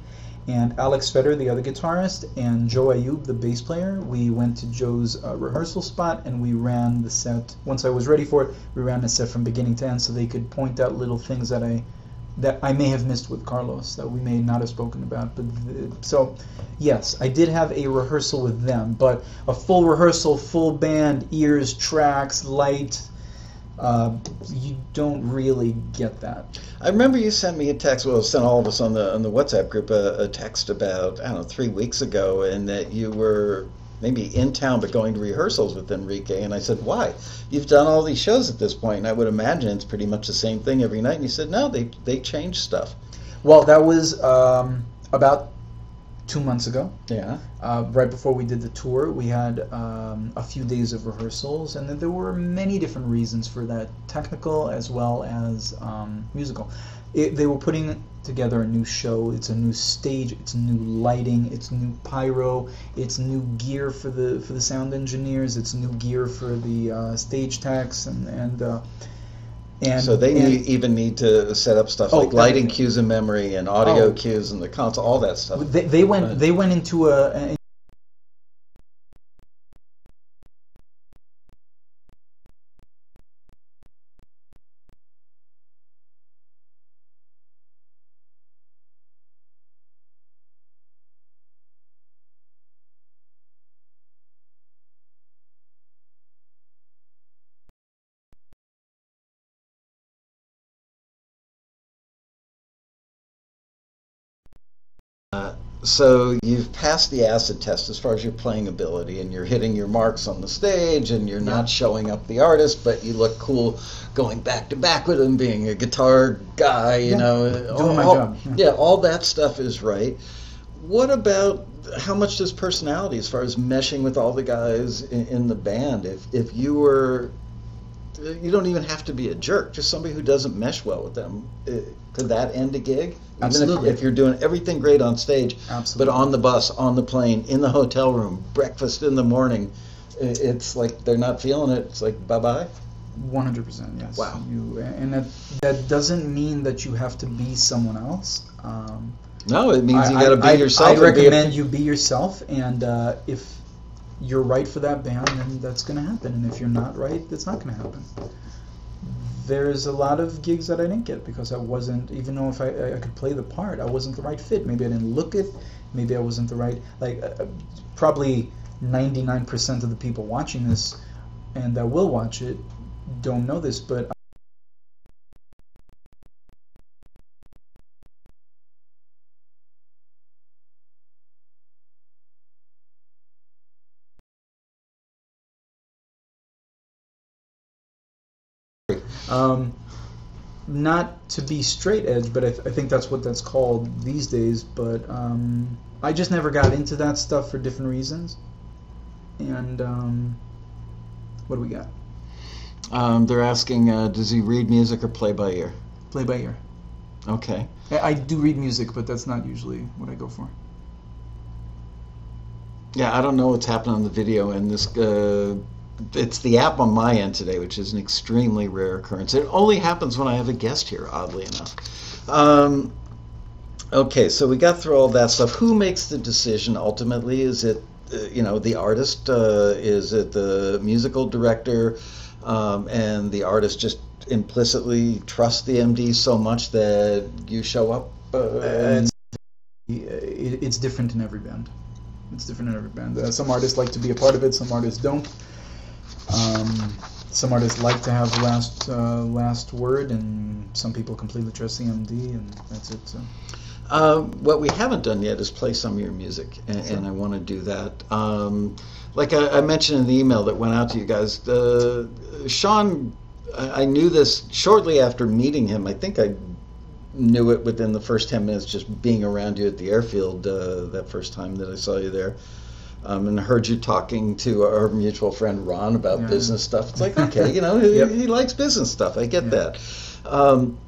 and Alex Fetter, the other guitarist, and Joe Ayub, the bass player. We went to Joe's uh, rehearsal spot and we ran the set. Once I was ready for it, we ran the set from beginning to end so they could point out little things that I that I may have missed with Carlos that we may not have spoken about. But the, so, yes, I did have a rehearsal with them, but a full rehearsal, full band, ears, tracks, light. Uh, you don't really get that. I remember you sent me a text. Well, sent all of us on the on the WhatsApp group a, a text about I don't know three weeks ago, and that you were maybe in town but going to rehearsals with Enrique. And I said, "Why? You've done all these shows at this point, and I would imagine it's pretty much the same thing every night." And he said, "No, they they changed stuff." Well, that was um, about two months ago. Yeah. Uh, right before we did the tour, we had um, a few days of rehearsals, and then there were many different reasons for that, technical as well as um, musical. It, they were putting together a new show. It's a new stage. It's new lighting. It's new pyro. It's new gear for the for the sound engineers. It's new gear for the uh, stage techs and and. Uh, and so they and- need, even need to set up stuff Oh, like lighting cues in memory and audio Oh. cues and the console, all that stuff. They, they went Right. they went into a, a so you've passed the acid test as far as your playing ability and you're hitting your marks on the stage and you're not showing up the artist but you look cool going back to back with him being a guitar guy you Yeah. know Doing my job, yeah. (laughs) yeah all that stuff is right what about how much does personality as far as meshing with all the guys in, in the band if if you were you don't even have to be a jerk just somebody who doesn't mesh well with them Uh, could that end a gig even Absolutely. if, if you're doing everything great on stage Absolutely. but on the bus, on the plane, in the hotel room, breakfast in the morning, it's like they're not feeling it. It's like bye bye. One hundred percent, yes. Wow. You and that that doesn't mean that you have to be someone else. Um, No, it means you got to be I, yourself. I and be a- recommend you be yourself, and uh, if you're right for that band, then that's going to happen. And if you're not right, that's not going to happen. There's a lot of gigs that I didn't get because I wasn't, even though if I, I could play the part, I wasn't the right fit. Maybe I didn't look it. Maybe I wasn't the right, like, uh, uh, probably 99% of the people watching this and that will watch it don't know this, but Um, not to be straight edge, but I, th- I think that's what that's called these days. But um, I just never got into that stuff for different reasons. And um, what do we got? Um, they're asking, uh, does he read music or play by ear? Play by ear. Okay. I, I do read music, but that's not usually what I go for. Yeah, I don't know what's happening on the video, and this uh, it's the app on my end today, which is an extremely rare occurrence. It only happens when I have a guest here, oddly enough. Um, okay, so we got through all that stuff. Who makes the decision ultimately? Is it uh, you know the artist? Uh, is it the musical director? Um, and the artist just implicitly trusts the MD so much that you show up. Uh, and- it's different in every band. It's different in every band. Uh, some artists like to be a part of it. Some artists don't. Um, some artists like to have last uh, last word, and some people completely trust the MD, and that's it. So. Uh, what we haven't done yet is play some of your music, and, Sure. and I want to do that. Um, like I, I mentioned in the email that went out to you guys, uh, Sean, I, I knew this shortly after meeting him. I think I knew it within the first 10 minutes just being around you at the airfield uh, that first time that I saw you there. Um, and heard you talking to our mutual friend Ron about Yeah. business stuff. It's like, okay, you know, (laughs) he, Yep. he likes business stuff. I get Yeah. that. Um,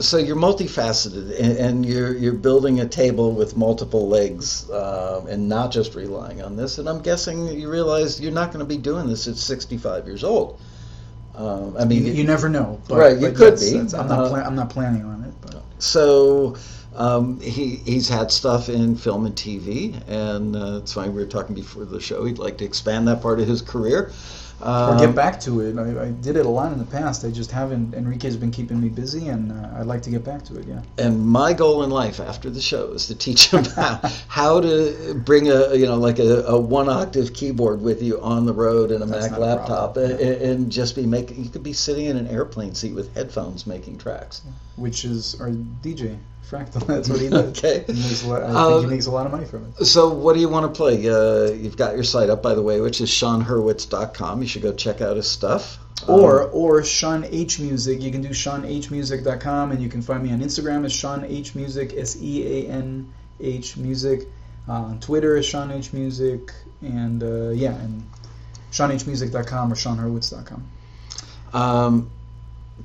so you're multifaceted and, and you're you're building a table with multiple legs um, and not just relying on this and i'm guessing you realize you're not going to be doing this at 65 years old um, i mean You, you never know. But, Right, you could be. I'm not. Uh, Pla- I'm not planning on it. But so um, he he's had stuff in film and TV, and uh, it's funny we were talking before the show. He'd like to expand that part of his career. or Um, get back to it. I, I did it a lot in the past. I just haven't. Enrique's been keeping me busy, and uh, I'd like to get back to it. Yeah. and my goal in life after the show is to teach him (laughs) how, how to bring a you know like a, a one octave keyboard with you on the road and a That's Mac a laptop problem, and, and just be making. You could be sitting in an airplane seat with headphones making tracks. Which is our DJ Fractal. (laughs) That's what he does. Okay. He makes a lot, I Uh, think he makes a lot of money from it. So, what do you want to play? Uh, you've got your site up, by the way, which is SeanHurwitz.com. You should go check out his stuff. Or Um, or Sean H Music. You can do SeanHmusic.com, and you can find me on Instagram as Sean H Music, S E A N H Music. Uh, on Twitter as Sean H Music, and uh, yeah, and SeanHmusic.com or SeanHurwitz.com. um,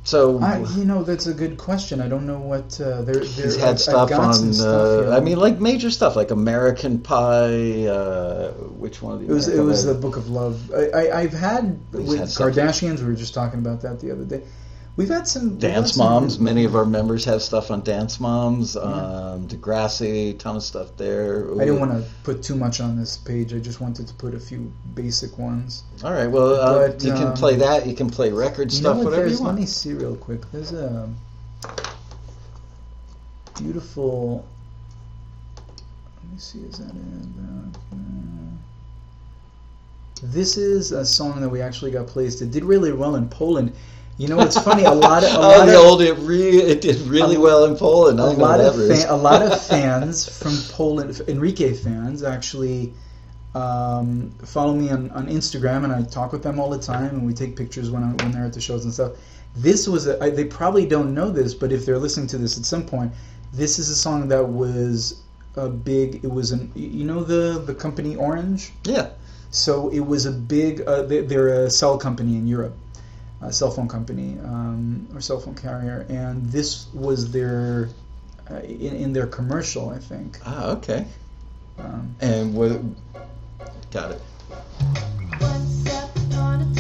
so I, you know, that's a good question. I don't know what uh, there. he's I've- had I've stuff got on. some uh. I mean, like major stuff, like American Pie. Uh, which one of the? It was it was Pie? the Book of Love. I, I I've had He's with had something. Kardashians. We were just talking about that the other day. We've had some we've had Dance some- Moms. Many of our members have stuff on Dance Moms. Um, Degrassi, ton of stuff there. I didn't want to put too much on this page. I just wanted to put a few basic ones. All right. Well, uh, But, you can um, play that. You can play record You stuff, what? whatever There's, you want. Let me see real quick. There's a beautiful. Let me see. Is that it? Uh, This is a song that we actually got placed. It did really well in Poland. You know, it's funny. A (laughs) lot of a oh, lot the of, old it re- it did really well in Poland. a lot of fan, a lot of (laughs) fans from Poland, Enrique fans, actually um, follow me on, on Instagram, and I talk with them all the time, and we take pictures when I, when they're at the shows and stuff. This was a, I, they probably don't know this, but if they're listening to this at some point, this is a song that was a big. It was an you know the the company Orange. Yeah. So it was a big. Uh, they, they're a cell company in Europe, a cell phone company um, or cell phone carrier, and this was their uh, in, in their commercial, I think. Ah, okay. Um, And what? Got it. Once upon a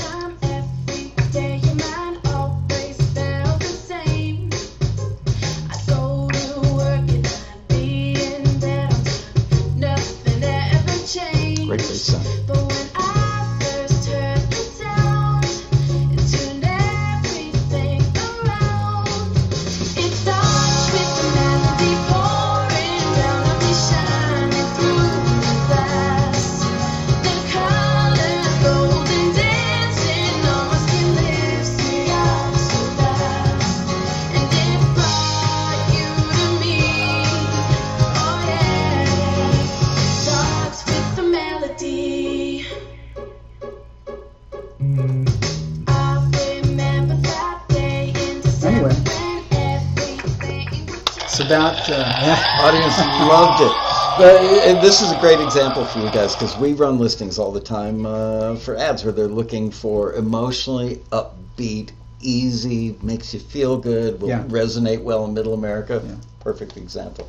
that, uh, yeah. Audience loved it. But uh, this is a great example for you guys because we run listings all the time uh, for ads where they're looking for emotionally upbeat, easy, makes you feel good, will Yeah. resonate well in Middle America. Yeah. Perfect example.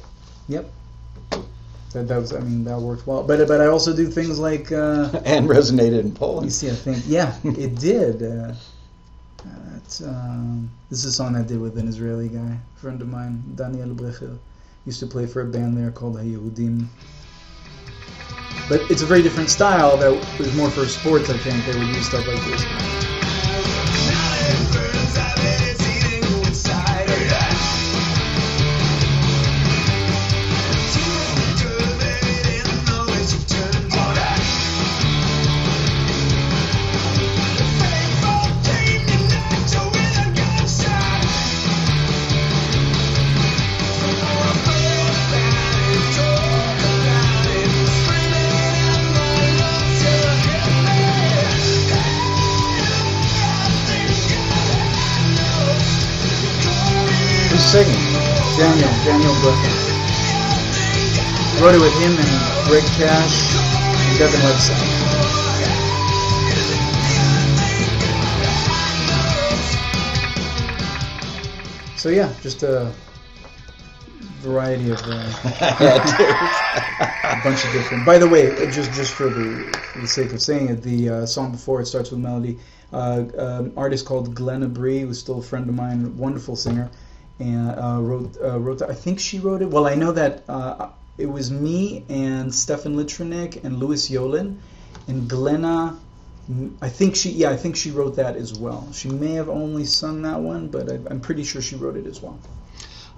Yep. That, that was, I mean, that worked well. But but I also do things like, uh, (laughs) And resonated in Poland. you see, I think, yeah, it did. Uh, uh, it's, um, this is a song I did with an Israeli guy, friend of mine, Daniel Brecher. Used to play for a band there called Hayehudim. But it's a very different style that was more for sports, I think. They would use stuff like this. Daniel, Daniel Brecher. Wrote it with him and Rick Cash and Devin Webster. So yeah, just a variety of uh, (laughs) a bunch of different. By the way, just just for the, for the sake of saying it, the uh, song before it starts with melody. Uh, um, artist called Glenna Bree, who's still a friend of mine, wonderful singer, and uh, wrote uh, wrote. that- I think she wrote it. Well, I know that uh, it was me and Stefan Litrinik and Louis Yolin, and Glenna. I think she, yeah, I think she wrote that as well. She may have only sung that one, but I, I'm pretty sure she wrote it as well.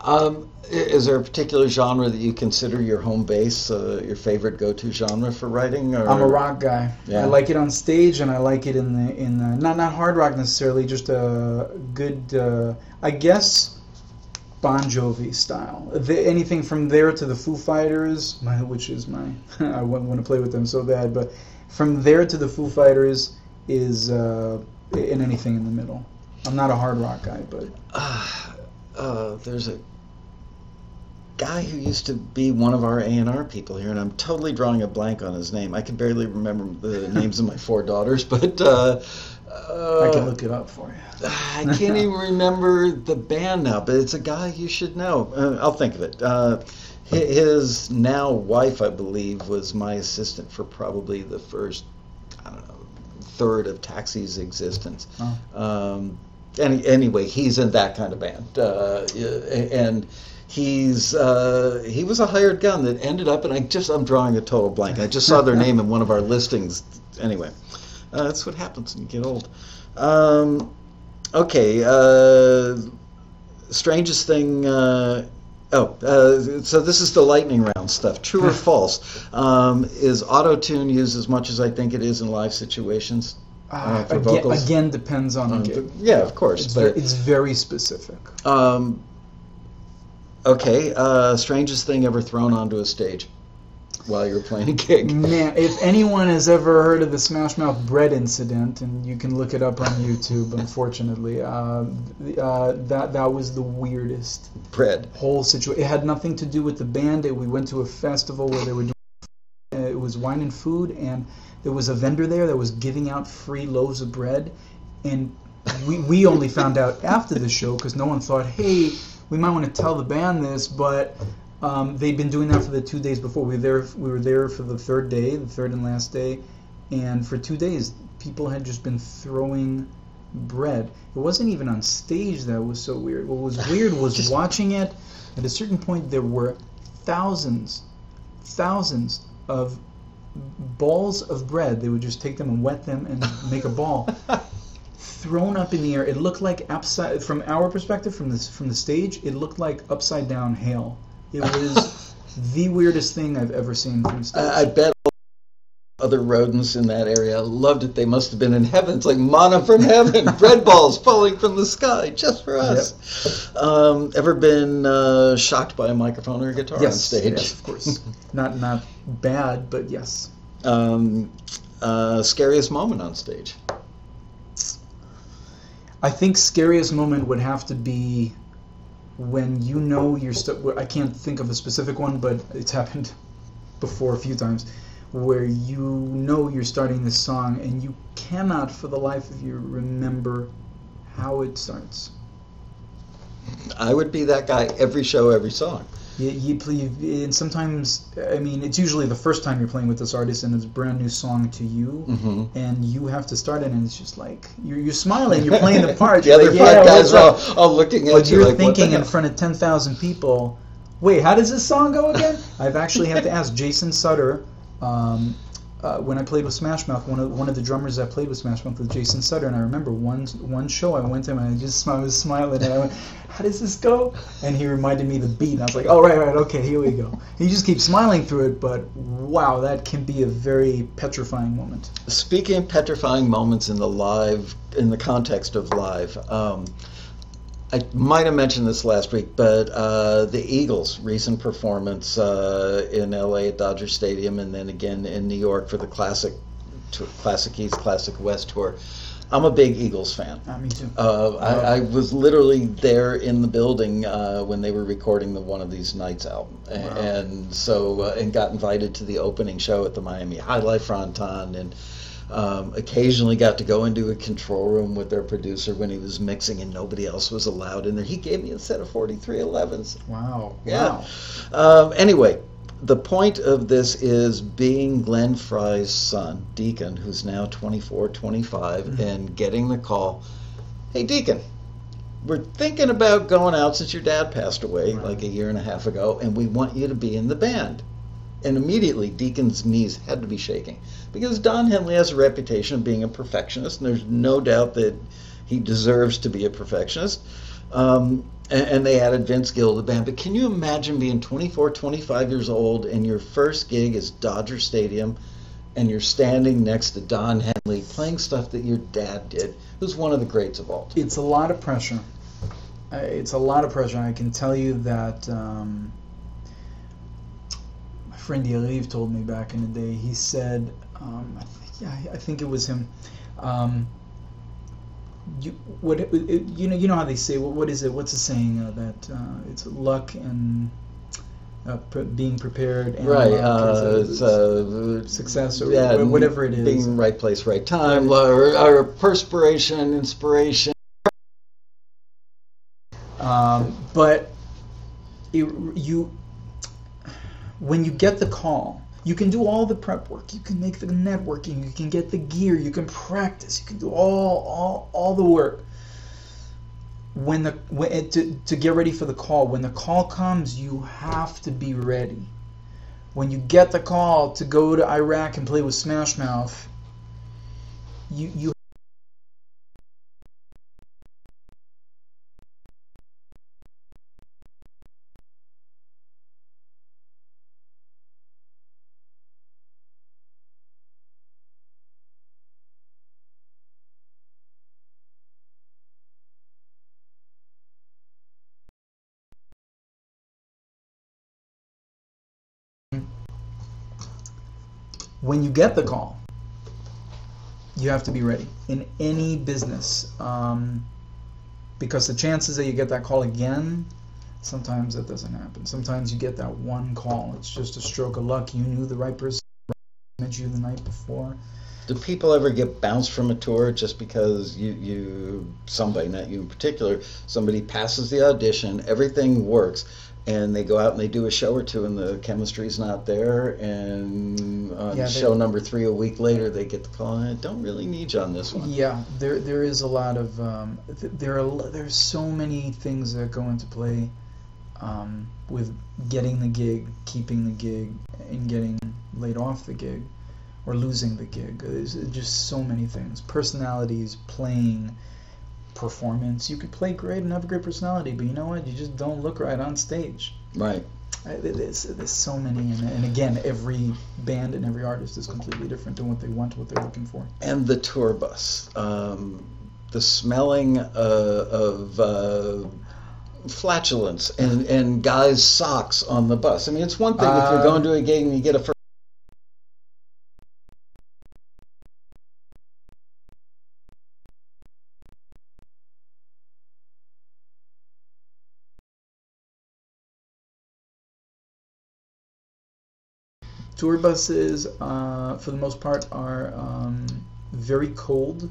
Um, is there a particular genre that you consider your home base, uh, your favorite go-to genre for writing? Or? I'm a rock guy. Yeah. I like it on stage, and I like it in the in the, not not hard rock necessarily, just a good, uh, I guess, Bon Jovi style. The, anything from there to the Foo Fighters, my, which is my (laughs) I want to play with them so bad, but from there to the Foo Fighters is uh, in anything in the middle. I'm not a hard rock guy, but uh, (sighs) uh, there's a guy who used to be one of our A&R people here, and I'm totally drawing a blank on his name. I can barely remember the names of my four daughters, (laughs) but uh, uh, I can look it up for you. I can't even (laughs) remember the band now, but it's a guy you should know. Uh, I'll think of it. Uh, hi- his now wife, I believe, was my assistant for probably the first, I don't know, third of Taxi's existence. Oh. Um, any, anyway, he's in that kind of band, uh, and he's uh, he was a hired gun that ended up, and I just I'm drawing a total blank. I just saw their (laughs) name in one of our listings. Anyway, uh, that's what happens when you get old. Um, okay, uh, strangest thing. Uh, oh, uh, so this is the lightning round stuff. True or (laughs) false? Um, is auto tune used as much as I think it is in live situations? Uh, for again, vocals? again, depends on the Um, gig. yeah, of course. It's, but ver- it's very specific. um, okay, uh, strangest thing ever thrown onto a stage while you're playing a gig. Man, if anyone has ever heard of the Smash Mouth bread incident, and you can look it up on YouTube, unfortunately, uh, uh, that that was the weirdest Bread. whole situation. It had nothing to do with the band. It, we went to a festival where they were doing. It was wine and food, and there was a vendor there that was giving out free loaves of bread, and we we only found out after the show because no one thought, hey, we might want to tell the band this, but um, they'd been doing that for the two days before. We were there. We were there for the third day, the third and last day, and for two days, people had just been throwing bread. It wasn't even on stage that was so weird. What was (laughs) weird was Just- watching it. At a certain point, there were thousands, thousands of balls of bread. They would just take them and wet them and (laughs) make a ball thrown up in the air. It looked like upside from our perspective from this from the stage. It looked like upside down hail. It was the weirdest thing I've ever seen from stage. I, I bet other rodents in that area loved it. They must have been in heaven. It's like manna from heaven, (laughs) bread balls falling from the sky just for us. Um, ever been uh, shocked by a microphone or a guitar on yes, stage? yes, of course. (laughs) not not bad, but yes. Um, uh, scariest moment on stage. I think scariest moment would have to be when you know you're st- I can't think of a specific one, but it's happened (laughs) before a few times where you know you're starting this song and you cannot for the life of you remember how it starts. I would be that guy every show, every song. You, you play, and sometimes, I mean, it's usually the first time you're playing with this artist and it's a brand new song to you, hmm and you have to start it, and it's just like you're, you're smiling, you're playing the (laughs) part. the other like, five "Yeah, guys are all, all looking at But you you're like, thinking in front of 10,000 people, wait, how does this song go again? (laughs) I've actually had to ask Jason Sutter. Um, uh, when I played with Smash Mouth, one of one of the drummers I played with Smash Mouth was Jason Sutter, and I remember one one show I went to him and I just I was smiling and I went, "How does this go?" And he reminded me the beat, and I was like, "Oh right, right, okay, here we go." He just keeps smiling through it, but wow, that can be a very petrifying moment. Speaking of petrifying moments in the live, in the context of live, um, I might have mentioned this last week, but uh, the Eagles' recent performance uh, in LA at Dodger Stadium, and then again in New York for the Classic, Classic East, Classic West tour. I'm a big Eagles fan. Uh, me too. Uh, I, I was literally there in the building uh, when they were recording the one of these nights album, Wow. and so uh, and got invited to the opening show at the Miami Jai-Alai Fronton, and um, occasionally got to go into a control room with their producer when he was mixing, and nobody else was allowed in there. He gave me a set of 4311s. Wow. Yeah. Wow. Um, anyway, the point of this is being Glenn Frey's son, Deacon, who's now 24, 25, Mhm. and getting the call, hey, Deacon, we're thinking about going out since your dad passed away Right. like a year and a half ago, and we want you to be in the band. And immediately, Deacon's knees had to be shaking because Don Henley has a reputation of being a perfectionist, and there's no doubt that he deserves to be a perfectionist. Um, and, and they added Vince Gill to the band. But can you imagine being 24, 25 years old, and your first gig is Dodger Stadium, and you're standing next to Don Henley playing stuff that your dad did, who's one of the greats of all time? It's a lot of pressure. Uh, It's a lot of pressure. I can tell you that um, friend Yariv told me back in the day. He said, um, I think, yeah, I- think it was him. Um, you what it, it- you know you know how they say what what is it what's the saying uh, that uh, it's luck and uh, pre- being prepared and Right, uh, it's uh, success or yeah, whatever it is. being right place, right time, or, or perspiration, inspiration. Um, but it, you, when you get the call, you can do all the prep work. You can make the networking. You can get the gear. You can practice. You can do all all all the work. When the when eh, to to get ready for the call, when the call comes, you have to be ready. When you get the call to go to Iraq and play with Smash Mouth, you you when you get the call, you have to be ready in any business. Um, because the chances that you get that call again, sometimes that doesn't happen. Sometimes you get that one call. It's just a stroke of luck. You knew the right person met you the night before. Do people ever get bounced from a tour just because you, you somebody, not you in particular, somebody passes the audition, everything works, and they go out and they do a show or two and the chemistry's not there, and on Yeah, they- show number three a week later they get the call, and I don't really need you on this one. Yeah, there there is a lot of um, th- there are there's so many things that go into play um, with getting the gig, keeping the gig, and getting laid off the gig or losing the gig. There's just so many things. Personalities, playing, performance. You could play great and have a great personality, but you know what? You just don't look right on stage. Right. I- There's, there's so many, and, and again, every band and every artist is completely different in what they want, what they're looking for. And the tour bus. Um, the smelling uh, of uh, flatulence and, and guys' socks on the bus. I mean, it's one thing if you're Um, going to a gig and you get a Tour buses, uh, for the most part, are um, very cold,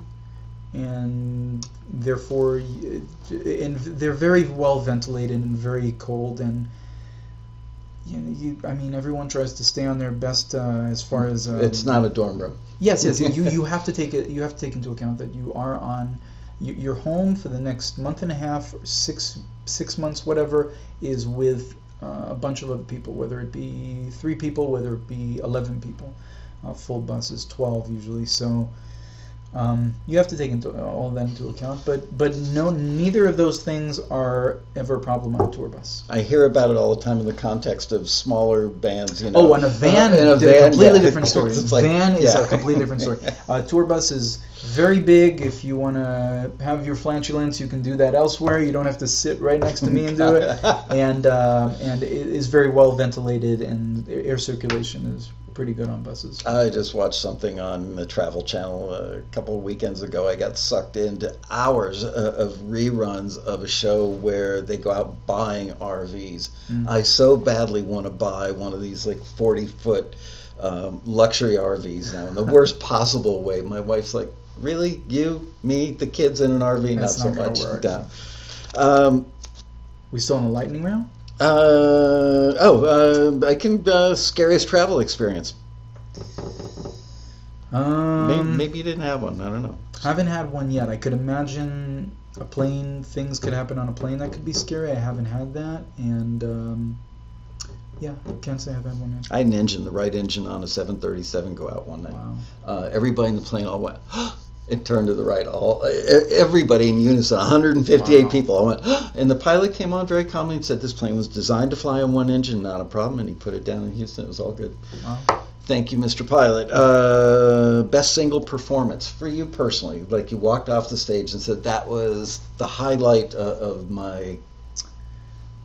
and therefore, and they're very well ventilated and very cold. And you know, you, I mean, everyone tries to stay on their best uh, as far as um, it's not a dorm room. Yes, yes. You you have to take it. You have to take into account that you are on. You, you're home for the next month and a half, or six six months, whatever, is with a bunch of other people. Whether it be three people, whether it be eleven people. Uh, full bus is twelve usually. So um, you have to take into all that into account. But but no, neither of those things are ever a problem on a tour bus. I hear about it all the time in the context of smaller bands. You know, Oh, on a van, Uh, in a a van, completely yeah. different story. (laughs) It's like- van is yeah. a completely different story. (laughs) Uh, tour bus is very big. If you want to have your flatulence, you can do that elsewhere. You don't have to sit right next to me and do it. (laughs) And uh, and it is very well ventilated, and air circulation is pretty good on buses. I just watched something on the Travel Channel a couple of weekends ago. I got sucked into hours uh, of reruns of a show where they go out buying RVs. Mm. I so badly want to buy one of these like 40 foot um, luxury RVs now in the worst (laughs) possible way. My wife's like, Really? You, me, the kids in an RV? That's not so not gonna much. work. No. Um, We still on the lightning round? Uh, oh, uh, I can uh, scariest travel experience. Um, Maybe, maybe you didn't have one. I don't know. I haven't had one yet. I could imagine a plane. Things could happen on a plane that could be scary. I haven't had that, and um, yeah, can't say I've had one yet. I had an engine, the right engine on a 737 go out one night. Wow. Uh, everybody in the plane all went, (gasps) it turned to the right. All Everybody in unison, 158 Wow. people, all went, and the pilot came on very calmly and said this plane was designed to fly on one engine, not a problem. And he put it down in Houston. It was all good. Wow. Thank you, Mr. Pilot. Uh, best single performance for you personally, like you walked off the stage and said that was the highlight uh, of my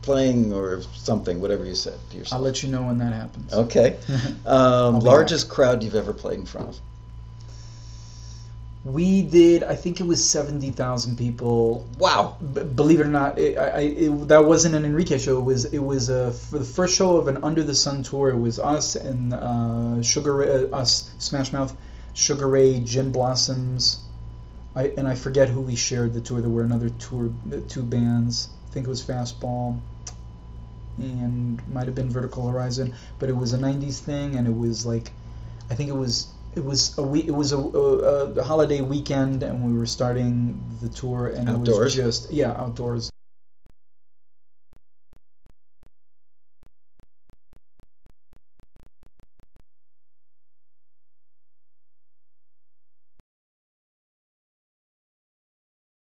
playing or something, whatever you said to I'll let you know when that happens. Okay. (laughs) Um, largest crowd you've ever played in front of? We did. I think it was seventy thousand people. Wow. B- believe it or not, it, I, it, that wasn't an Enrique show. It was it was uh, for the first show of an Under the Sun tour. It was us and uh, Sugar Ray, uh, us Smash Mouth, Sugar Ray, Gin Blossoms, I and I forget who we shared the tour. There were another tour, uh, two bands. I think it was Fastball, and might have been Vertical Horizon. But it was a '90s thing, and it was like, I think it was it was a week. It was a, a, a holiday weekend, and we were starting the tour, and it was just yeah, outdoors.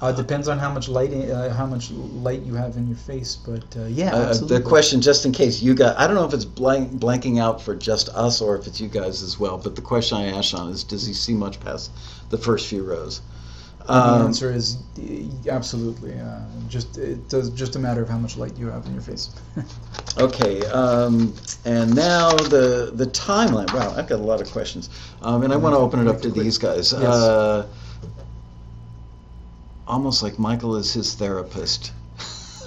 Uh, depends on how much light uh, how much light you have in your face, but uh, yeah, Uh, the question, just in case you got, I don't know if it's blank, blanking out for just us or if it's you guys as well, but the question I asked Sean is, does he see much past the first few rows? the Um, answer is uh, absolutely. Uh, just it does just a matter of how much light you have in your face. (laughs) Okay, um, and now the the timeline. Wow, I've got a lot of questions, um, and I want to open it up to these guys. Yes. Almost like Michael is his therapist.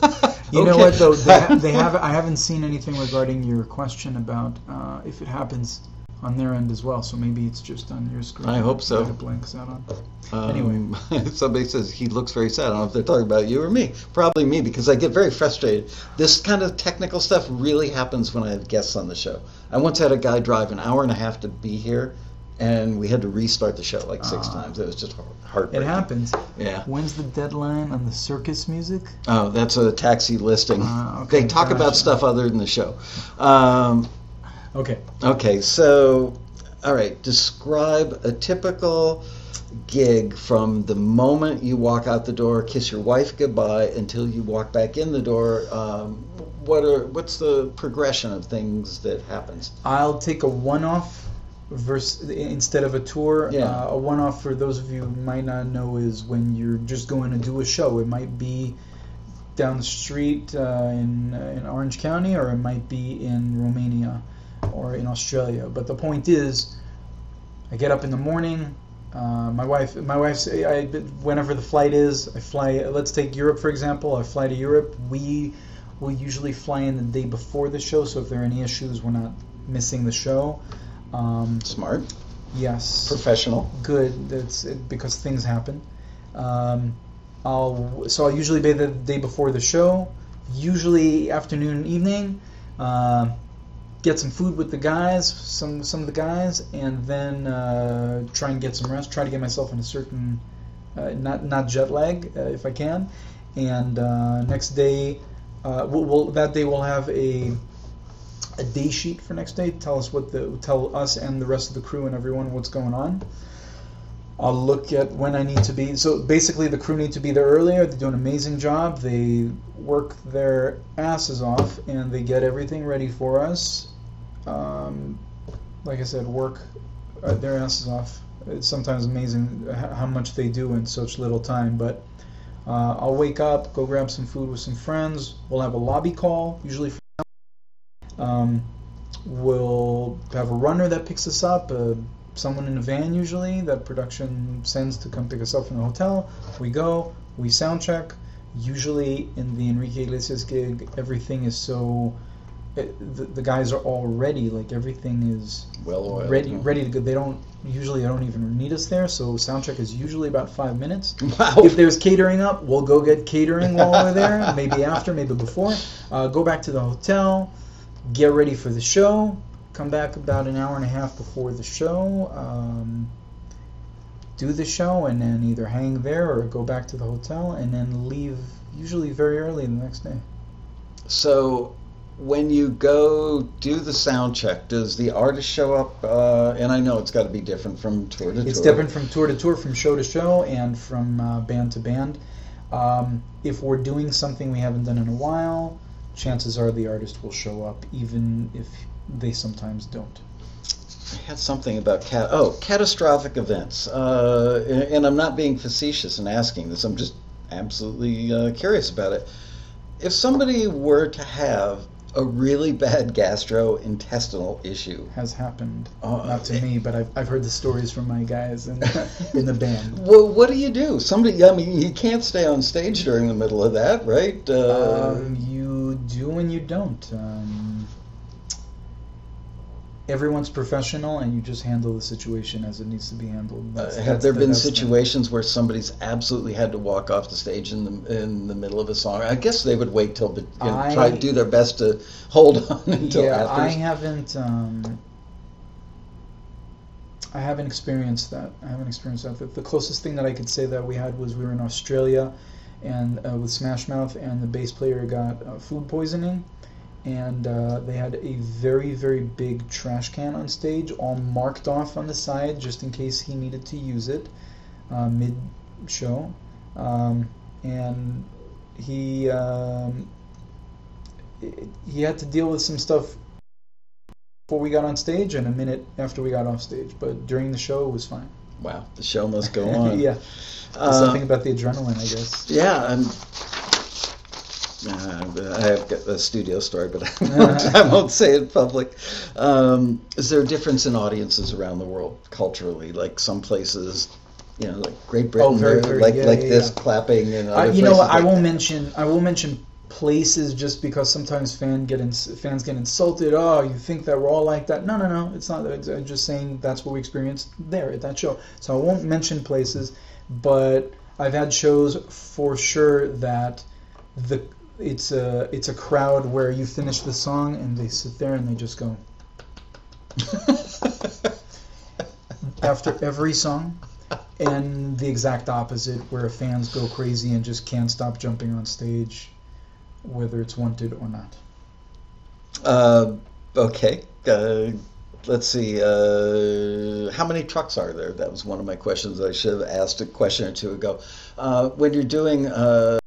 (laughs) You know what though? They, ha- they (laughs) have. I haven't seen anything regarding your question about uh, if it happens on their end as well. So maybe it's just on your screen. I hope so. It blanks out on. Um, Anyway. (laughs) somebody says he looks very sad. I don't know if they're talking about you or me. Probably me because I get very frustrated. This kind of technical stuff really happens when I have guests on the show. I once had a guy drive an hour and a half to be here, and we had to restart the show like six Ah. times. It was just heart- It happens. Yeah. When's the deadline on the circus music? Oh, that's a taxi listing. Ah, okay, they talk about stuff other than the show. Um, Okay. okay, so, all right, describe a typical gig from the moment you walk out the door, kiss your wife goodbye, until you walk back in the door. Um, what are what's the progression of things that happens? I'll take a one-off verse instead of a tour. Yeah. Uh, a one-off for those of you who might not know is when you're just going to do a show. It might be down the street uh, in uh, in Orange County, or it might be in Romania or in Australia. But the point is, I get up in the morning. Uh, my wife, my wife's. I, whenever the flight is, I fly. Let's take Europe for example. I fly to Europe. We will usually fly in the day before the show, so if there are any issues, we're not missing the show. Um, Smart, yes, professional. good. That's it, because things happen. Um, I'll so I'll usually be the day before the show, usually afternoon, and evening. Uh, get some food with the guys, some some of the guys, and then uh, try and get some rest. Try to get myself in a certain, uh, not not jet lag uh, if I can. And uh, next day, uh, we'll, we'll, that day we'll have a a day sheet for next day. Tell us what the tell us and the rest of the crew and everyone what's going on. I'll look at when I need to be. So basically, the crew need to be there earlier. They do an amazing job. They work their asses off and they get everything ready for us. Um, like I said, work uh, their asses off. It's sometimes amazing how much they do in such little time. But uh, I'll wake up, go grab some food with some friends. We'll have a lobby call, usually. Um, we'll have a runner that picks us up. Uh, someone in a van usually that production sends to come pick us up from the hotel. We go, we sound check. Usually in the Enrique Iglesias gig, everything is so. It, the, the guys are all ready. Like everything is Well oiled. ready, ready to go. They don't usually. They don't even need us there. So sound check is usually about five minutes. Wow. If there's catering up, we'll go get catering while we're there. Maybe after, maybe before. Uh, go back to the hotel, get ready for the show. Come back about an hour and a half before the show. Um, do the show and then either hang there or go back to the hotel and then leave usually very early the next day. So, when you go do the sound check, does the artist show up? Uh, and I know it's got to be different from tour to It's tour. It's different from tour to tour, from show to show, and from uh, band to band. Um, if we're doing something we haven't done in a while, chances are the artist will show up, even if they sometimes don't. I had something about cat. Oh, catastrophic events. Uh, and, and I'm not being facetious in asking this. I'm just absolutely uh, curious about it. If somebody were to have a really bad gastrointestinal issue, Has happened, Oh, not to eh. me, but I've, I've heard the stories from my guys in, in the band. (laughs) well, what do you do? Somebody, I mean, you can't stay on stage during the middle of that, right? Uh, Um, you do and you don't. Um, everyone's professional, and you just handle the situation as it needs to be handled. Uh, have that's there the been situations where somebody's absolutely had to walk off the stage in the in the middle of a song? I guess they would wait till the, you know, I- try to do their best to hold (laughs) on until yeah, after. I haven't. Um, I haven't experienced that. I haven't experienced that. The, the closest thing that I could say that we had was we were in Australia, and uh, with Smash Mouth, and the bass player got uh, food poisoning, and uh, they had a very very big trash can on stage, all marked off on the side just in case he needed to use it, uh, mid show, um, and he. Um, he had to deal with some stuff before we got on stage and a minute after we got off stage. But during the show, it was fine. Wow, the show must go (laughs) on. yeah, Uh, something about the adrenaline, I guess. yeah, I'm. Uh, I have got a studio story, but I (laughs) won't, (laughs) I won't say it in public. Um, is there a difference in audiences around the world culturally? Like some places, you know, like Great Britain, Oh, very, very- like yeah, like yeah, this yeah. clapping, and Uh, other you know? I like won't that. mention. I will mention places just because sometimes fan get ins fans get insulted. Oh, you think that we're all like that? No, no, no. It's not. It's, I'm just saying that's what we experienced there at that show. So I won't mention places, but I've had shows for sure that the it's a it's a crowd where you finish the song and they sit there and they just go (laughs) after every song and the exact opposite where fans go crazy and just can't stop jumping on stage whether it's wanted or not Uh, okay. Uh, let's see. Uh, how many trucks are there? That was one of my questions. I should have asked a question or two ago. Uh, when you're doing, uh,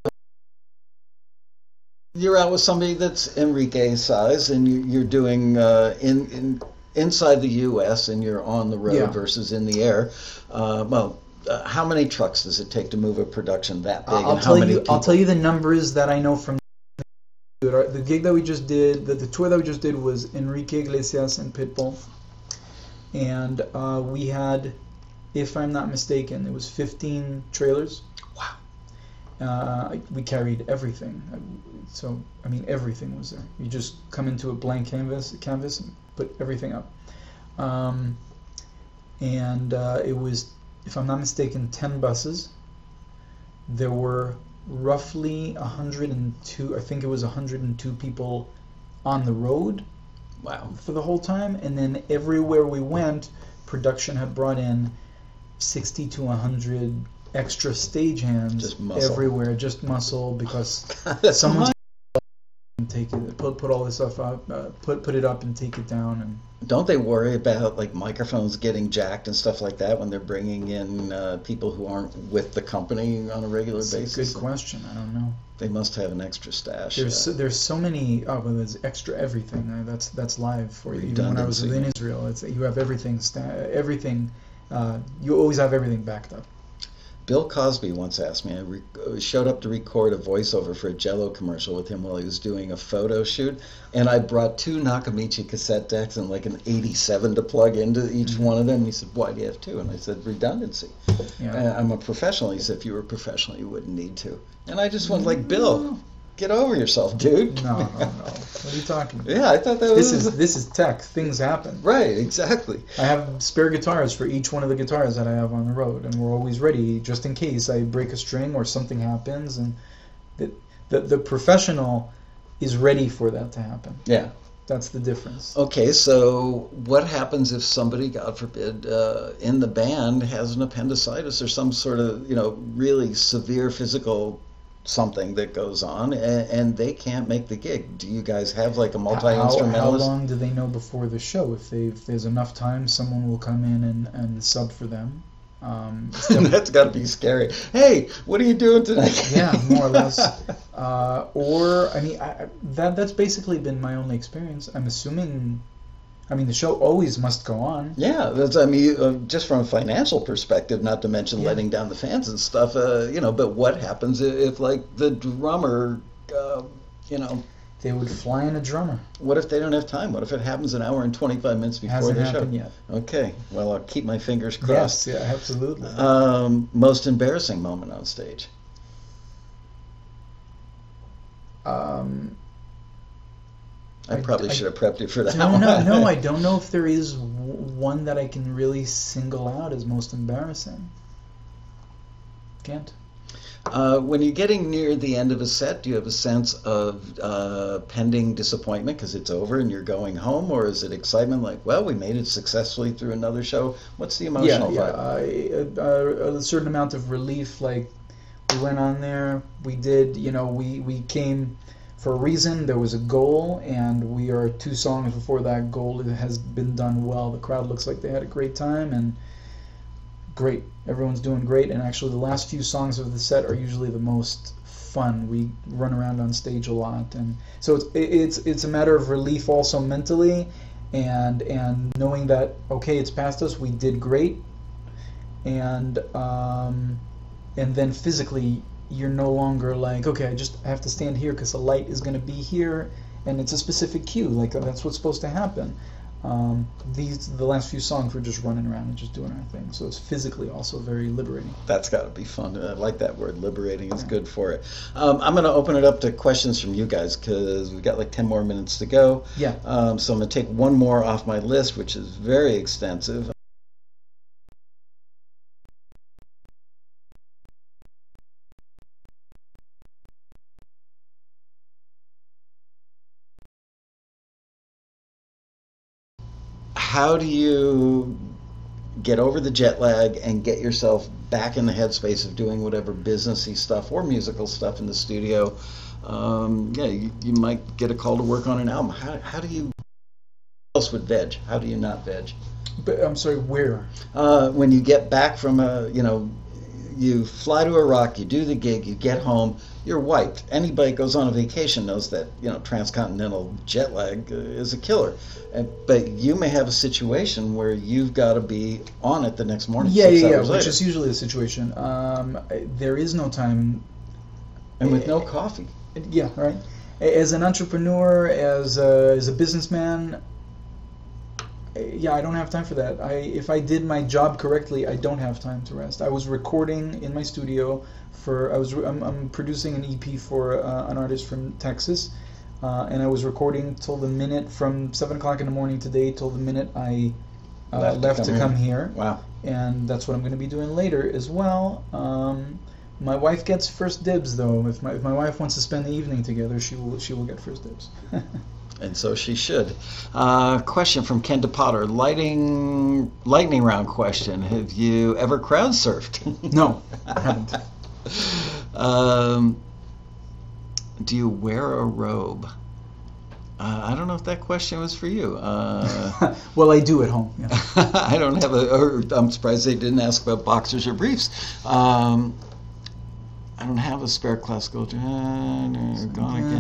you're out with somebody that's Enrique size, and you, you're doing uh, in, in inside the U.S. and you're on the road Yeah. versus in the air. Uh, well. Uh, how many trucks does it take to move a production that big? I'll and how tell you people? I'll tell you the numbers that I know from the gig that we just did the, the tour that we just did was Enrique Iglesias and Pitbull and uh, we had if I'm not mistaken it was 15 trailers Wow. Uh, we carried everything. So I mean, everything was there. You just come into a blank canvas, canvas, and put everything up. Um, and uh, it was, if I'm not mistaken, ten buses. There were roughly 102. I think it was 102 people on the road Wow. for the whole time, and then everywhere we went, production had brought in sixty to hundred extra stagehands Just everywhere, just muscle because (laughs) someone's. Take it, put put all this stuff up, uh, put put it up and take it down, and Don't they worry about like microphones getting jacked and stuff like that when they're bringing in uh, people who aren't with the company on a regular a basis? good question. I don't know. They must have an extra stash. There's so, there's so many. Oh, well, there's extra everything. Uh, that's that's live for you. Even when I was in Israel, it's you have everything. Sta- everything. Uh, you always have everything backed up. Bill Cosby once asked me. I re- uh, showed up to record a voiceover for a Jello commercial with him while he was doing a photo shoot, and I brought two Nakamichi cassette decks and like an '87 to plug into each Mm-hmm. one of them. He said, "Why do you have two? And I said, "Redundancy." Yeah. Uh, I'm a professional. He said, "If you were a professional, you wouldn't need to." And I just went like, "Bill, get over yourself, dude." No, no, no. What are you talking about? yeah, I thought that was This is this is tech. Things happen. right. Exactly. I have spare guitars for each one of the guitars that I have on the road, and we're always ready just in case I break a string or something happens. And the the, the professional is ready for that to happen. Yeah. That's the difference. Okay, so what happens if somebody, God forbid, uh, in the band has an appendicitis or some sort of, you know, really severe physical something that goes on and, and they can't make the gig? Do you guys have like a multi How, how long do they know before the show? If they if there's enough time, someone will come in and, and sub for them. Um, (laughs) That's got to be scary. Hey, what are you doing tonight? (laughs) yeah, more or less. (laughs) Uh, or I mean, I- that that's basically been my only experience. I'm assuming. I mean, the show always must go on. Yeah, that's. I mean, uh, just from a financial perspective, not to mention Yeah. letting down the fans and stuff. Uh, you know, but what happens if, if like, the drummer, uh, you know, They would fly in a drummer. what if they don't have time? What if it happens an hour and twenty five minutes before Hasn't the happened show? yet. Okay, well, I'll keep my fingers crossed. Yes, yeah, absolutely. Um, most embarrassing moment on stage. Um, I, probably I should have prepped you for that. no, no, no. I don't know if there is one that I can really single out as most embarrassing. Can't. Uh, when you're getting near the end of a set, do you have a sense of uh, pending disappointment because it's over and you're going home, or is it excitement like, well, we made it successfully through another show? What's the Yeah, emotional yeah. vibe? I, uh, a certain amount of relief. Like we went on there, we did. You know, we we came for a reason. There was a goal, and we are two songs before that goal. It has been done well. The crowd looks like they had a great time, and great. Everyone's doing great. And actually, the last few songs of the set are usually the most fun. We run around on stage a lot, and so it's it's it's a matter of relief also mentally, and and knowing that okay, it's past us. We did great, and um, and then physically you're no longer like okay, I just have to stand here because the light is going to be here, and it's a specific cue. Like that's what's supposed to happen. Um, these the last few songs we're just running around and just doing our thing. So it's physically also very liberating. That's got to be fun. I like that word, liberating. It's good for it. Um, I'm going to open it up to questions from you guys because we've got like 10 more minutes to go. Yeah. Um, so I'm going to take one more off my list, which is very extensive. How do you get over the jet lag and get yourself back in the headspace of doing whatever businessy stuff or musical stuff in the studio? Um, yeah, you, you might get a call to work on an album. How, how do you else would veg? How do you not veg? But I'm sorry, where? Uh, when you get back from a, you know, you fly to Iraq, you do the gig, you get home, you're wiped. Anybody goes on a vacation knows that, you know, transcontinental jet lag uh, is a killer. Uh, but you may have a situation where you've got to be on it the next morning. Yeah, yeah, yeah. Which later. is usually the situation. Um, there is no time and with no coffee. Yeah, right. As an entrepreneur, as a, as a businessman, yeah, I don't have time for that. I if I did my job correctly, I don't have time to rest. I was recording in my studio for I was I'm, I'm producing an EP for uh, an artist from Texas, uh, and I was recording till the minute from seven o'clock in the morning today till the minute I uh, Left left, to to come come here, Wow. and that's what I'm going to be doing later as well. Um, my wife gets first dibs though. If my if my wife wants to spend the evening together, she will she will get first dibs. (laughs) And so she should. Uh, question from Ken DePotter. Lighting, lightning round question. Have you ever crowd surfed? (laughs) no, I haven't. (laughs) um, do you wear a robe? Uh, I don't know if that question was for you. Uh, well, I do at home. Yeah. I don't have a. I'm surprised they didn't ask about boxers or briefs. Um, I don't have a spare classical. Again.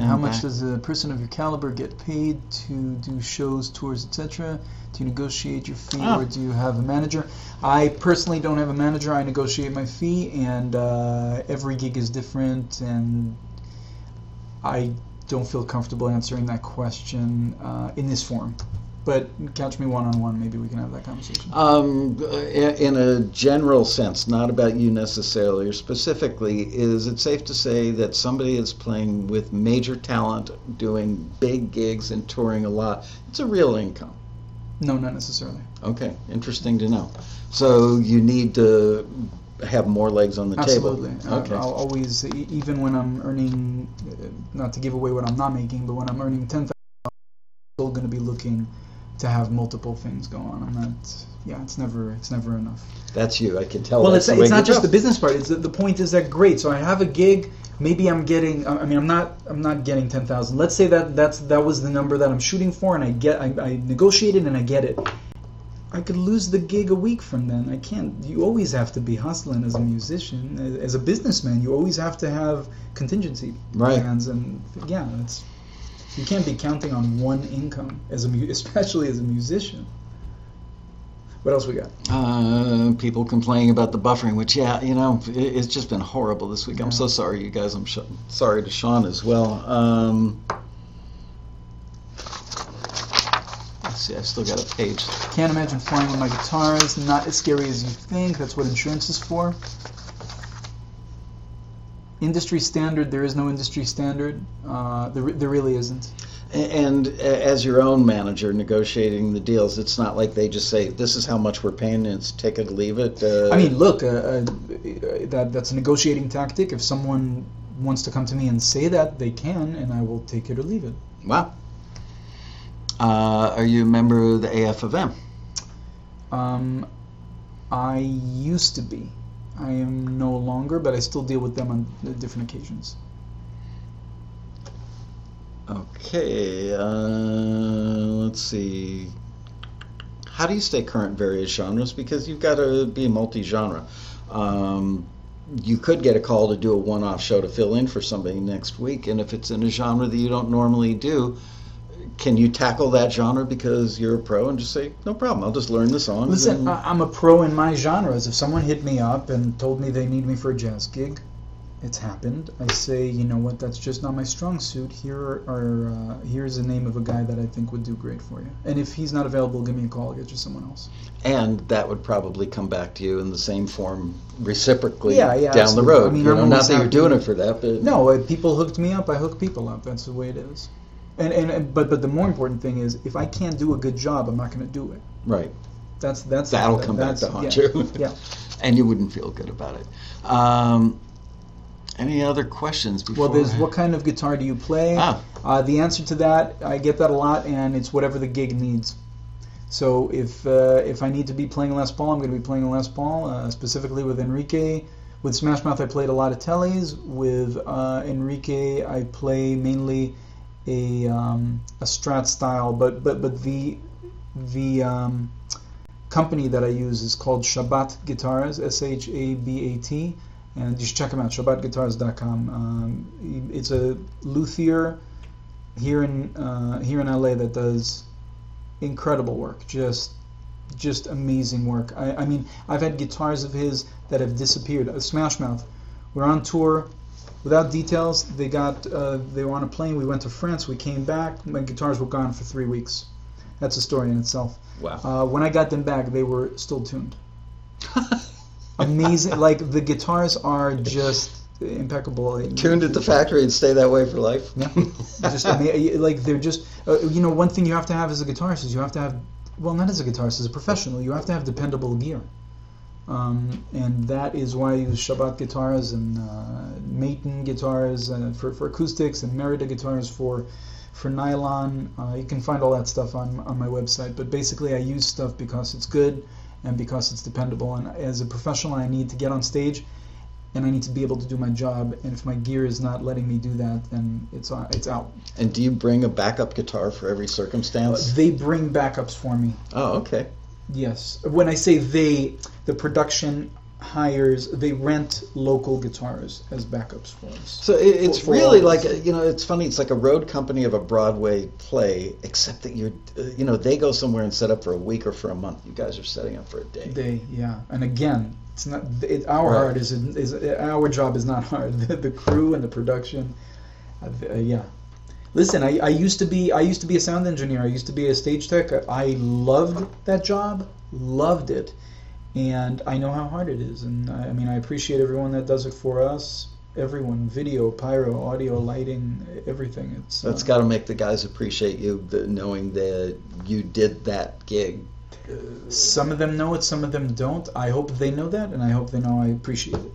How much back- does a person of your caliber get paid to do shows, tours, etc.? Do you negotiate your fee, Ah. or do you have a manager? I personally don't have a manager. I negotiate my fee, and uh, every gig is different, and I don't feel comfortable answering that question uh, in this form. But catch me one on one. Maybe we can have that conversation. Um, in a general sense, not about you necessarily or specifically, is it safe to say that somebody is playing with major talent, doing big gigs and touring a lot? It's a real income. No, not necessarily. Okay, interesting to know. So you need to have more legs on the Absolutely. table. Uh, Okay. I'll always, even when I'm earning, uh, not to give away what I'm not making, but when I'm earning ten thousand, I'm still going to be looking to have multiple things go on. I'm not. Yeah, it's never, it's never enough. That's you. I can tell. well, it's, it's not just the business part. It's the, the point is that great. So I have a gig. Maybe I'm getting. I mean, I'm not. I'm not getting ten thousand. Let's say that that's that was the number that I'm shooting for, and I get. I, I negotiated and I get it. I could lose the gig a week from then. I can't. You always have to be hustling as a musician, as- as a businessman. You always have to have contingency Right. plans, and yeah, it's. You can't be counting on one income as a, mu- especially as a musician. What else we got? Uh, people complaining about the buffering, which yeah, you know, it, it's just been horrible this week. I'm so sorry, you guys. I'm sh- sorry to Sean as well. Um, let's see, I still got a page. Can't imagine flying with my guitar. guitars. Not as scary as you think. That's what insurance is for. Industry standard. There is no industry standard. Uh, there, there really isn't. And as your own manager negotiating the deals, it's not like they just say, "This is how much we're paying," and it's take it or leave it. Uh, I mean, look, uh, uh, that that's a negotiating tactic. If someone wants to come to me and say that, they can, and I will take it or leave it. wow. Uh, are you a member of the AF of M? Um, I used to be. I am no longer, but I still deal with them on different occasions. Okay, uh, let's see. How do you stay current various genres? Because you've got to be multi-genre. Um, you could get a call to do a one-off show to fill in for somebody next week, and if it's in a genre that you don't normally do, can you tackle that genre because you're a pro and just say, no problem, I'll just learn the song Listen, and- I'm a pro in my genres. If someone hit me up and told me they need me for a jazz gig, it's happened. I say, you know what, that's just not my strong suit. Here are uh, here's the name of a guy that I think would do great for you. And if he's not available, give me a call. I'll get you someone else. and that would probably come back to you in the same form reciprocally Yeah, yeah, down the road. I mean, you know, not that you're doing it for that, but No, people hooked me up. I hook people up. That's the way it is. And and but but the more important thing is, if I can't do a good job, I'm not going to do it. right. That's that's That'll that- come back to haunt yeah, you. Yeah. (laughs) and you wouldn't feel good about it. Um, any other questions before? Well, there's I- what kind of guitar do you play? Ah, Uh, the answer to that, I get that a lot, and it's whatever the gig needs. So if uh, if I need to be playing Les Paul, I'm going to be playing Les Paul, uh, specifically with Enrique. With Smash Mouth, I played a lot of tellies. With uh, Enrique, I play mainly a um, a Strat style, but but but the the um, company that I use is called Shabbat Guitars, S H A B A T, and you should check them out, ShabbatGuitars.com. Um, it's a luthier here in uh, here in LA that does incredible work, just just amazing work. I, I mean, I've had guitars of his that have disappeared. Uh, Smash Mouth, we're on tour. Without details, they got uh, they were on a plane. We went to France. We came back. My guitars were gone for three weeks. that's a story in itself. Wow. Uh, when I got them back, they were still tuned. (laughs) Amazing. like the guitars are just impeccable. Tuned at the factory and stay that way for life. Yeah, just ama- like they're just uh, you know one thing you have to have as a guitarist is you have to have well not as a guitarist as a professional you have to have dependable gear, um, and that is why I use Shabbat guitars and uh, Maton guitars uh, for for acoustics and Merida guitars for for nylon. Uh, you can find all that stuff on on my website. But basically, I use stuff because it's good and because it's dependable. And as a professional, I need to get on stage and I need to be able to do my job. And if my gear is not letting me do that, then it's uh, it's out. And do you bring a backup guitar for every circumstance? They bring backups for me. Oh, okay. Yes. When I say they, the production hires they rent local guitars as backups for us. So it, it's For- for really like a, you know, it's funny. It's like a road company of a Broadway play, except that you're, uh, you know, they go somewhere and set up for a week or for a month. You guys are setting up for a day. They yeah, and again, it's not it, our Right. hard is is our job is not (laughs) hard. The, the crew and the production, uh, uh, yeah. Listen, I, I used to be I used to be a sound engineer. I used to be a stage tech. I loved that job, loved it, and I know how hard it is. And I, I mean, I appreciate everyone that does it for us. Everyone, video, pyro, audio, lighting, everything. It's That's uh, got to make the guys appreciate you, the, knowing that you did that gig. some of them know it, some of them don't. I hope they know that, and I hope they know I appreciate it.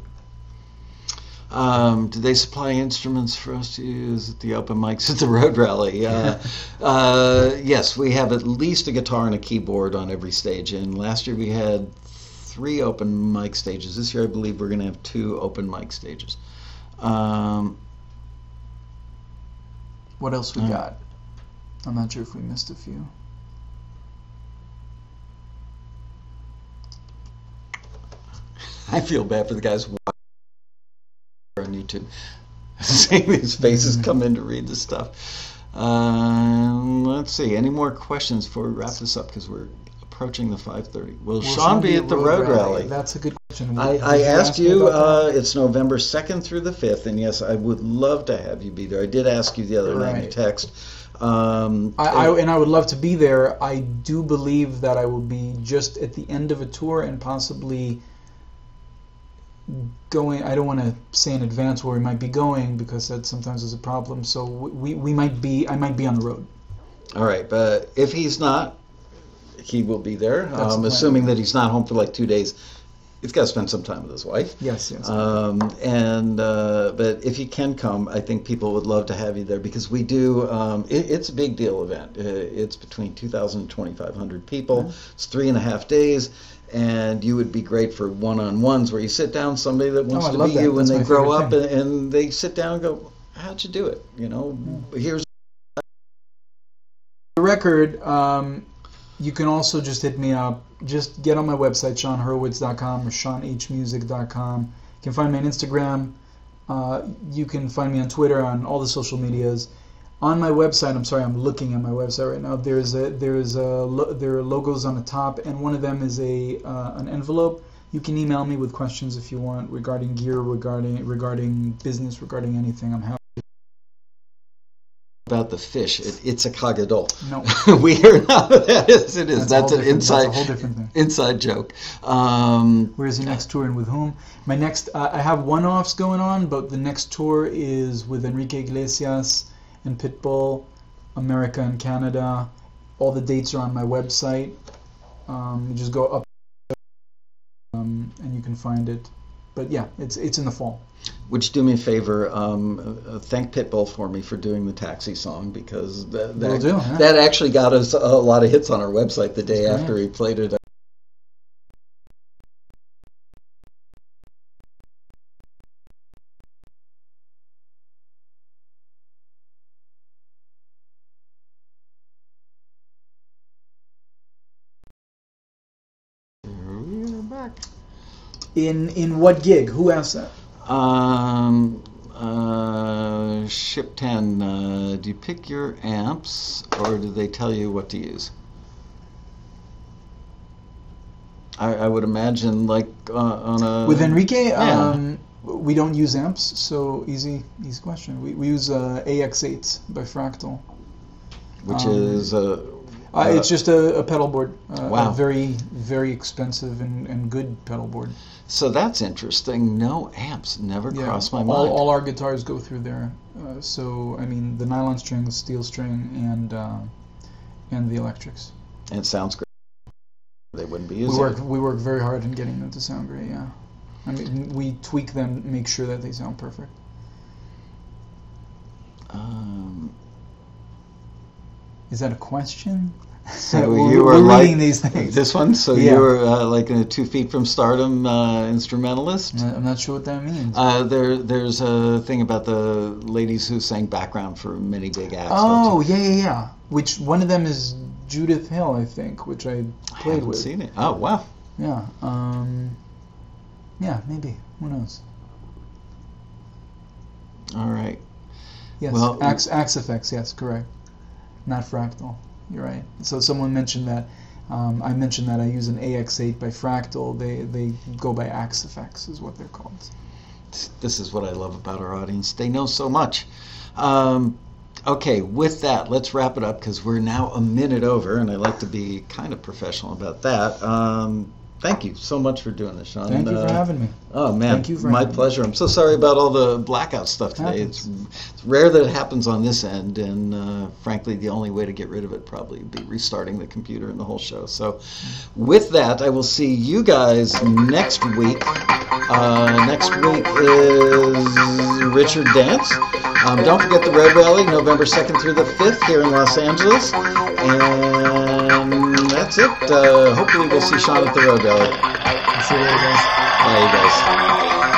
Um, do they supply instruments for us to use at the open mics at the road rally? Uh, (laughs) uh, yes, we have at least a guitar and a keyboard on every stage. And last year we had three open mic stages. This year I believe we're going to have two open mic stages. Um, What else we Mm. got? I'm not sure if we missed a few. (laughs) I feel bad for the guys watching on YouTube, (laughs) seeing these faces come in to read the stuff. Um, let's see. Any more questions before we wrap this up? Because we're approaching the 5:30. Will, Will Sean be at the road rally? That's a good question. I, I asked ask you. Uh, it's November 2nd through the 5th, and yes, I would love to have you be there. I did ask you the other night in Right. text. Um, I, I, and I would love to be there. I do believe that I will be just at the end of a tour and possibly going. I don't want to say in advance where we might be going because that sometimes is a problem. So we, we might be. I might be on the road. All right, but if he's not, he will be there. Um, plan. assuming that he's not home for like two days, he's got to spend some time with his wife. Yes, yes. Um, and uh, but if you can come, I think people would love to have you there because we do. Um, it, it's a big deal event. Uh, it's between 2,000 and 2,500 people. It's three and a half days. And you would be great for one-on-ones where you sit down somebody that wants Oh, to meet that. you when That's they grow up and, and they sit down and go, "How'd you do it?" You know, here's the record, um, you can also just hit me up. Just get on my website, SeanHurwitz.com or SeanHmusic.com. You can find me on Instagram. Uh, you can find me on Twitter, on all the social medias. On my website, I'm sorry, I'm looking at my website right now. There's a there's a lo- there are logos on the top, and one of them is a uh, an envelope. You can email me with questions if you want regarding gear, regarding regarding business, regarding anything. I'm happy. About the fish. It, it's a kagadol. No, (laughs) we are not (laughs) that is. It is. That's That's, an inside that's a whole different thing. inside joke. Um, Where's he next tour and with whom? My next, uh, I have one-offs going on, but the next tour is with Enrique Iglesias and Pitbull, America and Canada. All the dates are on my website. Um, you just go up, um, and you can find it. But yeah, it's it's in the fall. Would you do me a favor? Um, uh, thank Pitbull for me for doing the taxi song because that Will that, do, yeah. that actually got us a lot of hits on our website the day That's after he played it. We're back. In in what gig? Who asked that? Um, uh, Ship 10, uh, do you pick your amps or do they tell you what to use? I, I would imagine like uh, on a. With Enrique, yeah. um, we don't use amps, so easy easy question. We, we use uh, AX8 by Fractal. Which um, is. Uh, Uh, it's just a, a pedal board. Uh, Wow. A very, very expensive and, and good pedal board. So that's interesting. No amps never Yeah. crossed my mind. all our guitars go through there. Uh, so I mean, the nylon string, the steel string, and uh, and the electrics. and it sounds great. They wouldn't be using We work it. we work very hard in getting them to sound great. Yeah. I mean, we tweak them, make sure that they sound perfect. Um, Is that a question? So We're- you were we're like reading these things. this one. So Yeah. you were uh, like a two feet from stardom uh, instrumentalist. I'm not- sure what that means. Uh, there, there's a thing about the ladies who sang background for many big acts. oh yeah, yeah, yeah. Which one of them is Judith Hill, I think, which I I played haven't with. seen it. Oh wow. Yeah. Um, yeah, maybe. Who knows? All right. Yes. Well- Axe, Axe-Fx. Yes, correct. Not fractal. You're right. So someone mentioned that. Um, I mentioned that I use an AX8 by Fractal. They they go by Axe is what they're called. This is what I love about our audience. They know so much. Um, okay, with that, let's wrap it up because we're now a minute over, and I like to be kind of professional about that. Um, thank you so much for doing this, Sean. Thank you Uh, for having me. Oh man, Thank you my having pleasure. I'm so sorry about all the blackout stuff today. It's, it's rare that it happens on this end, and uh, frankly, the only way to get rid of it probably would be restarting the computer and the whole show. So, with that, I will see you guys next week. Uh, next week is Richard Dance. Um, don't forget the Road Rally, November 2nd through the 5th here in Los Angeles, and that's it. Uh, hopefully, we'll see Sean at the Road Rally. See you later, guys. Bye, you guys. Thank you.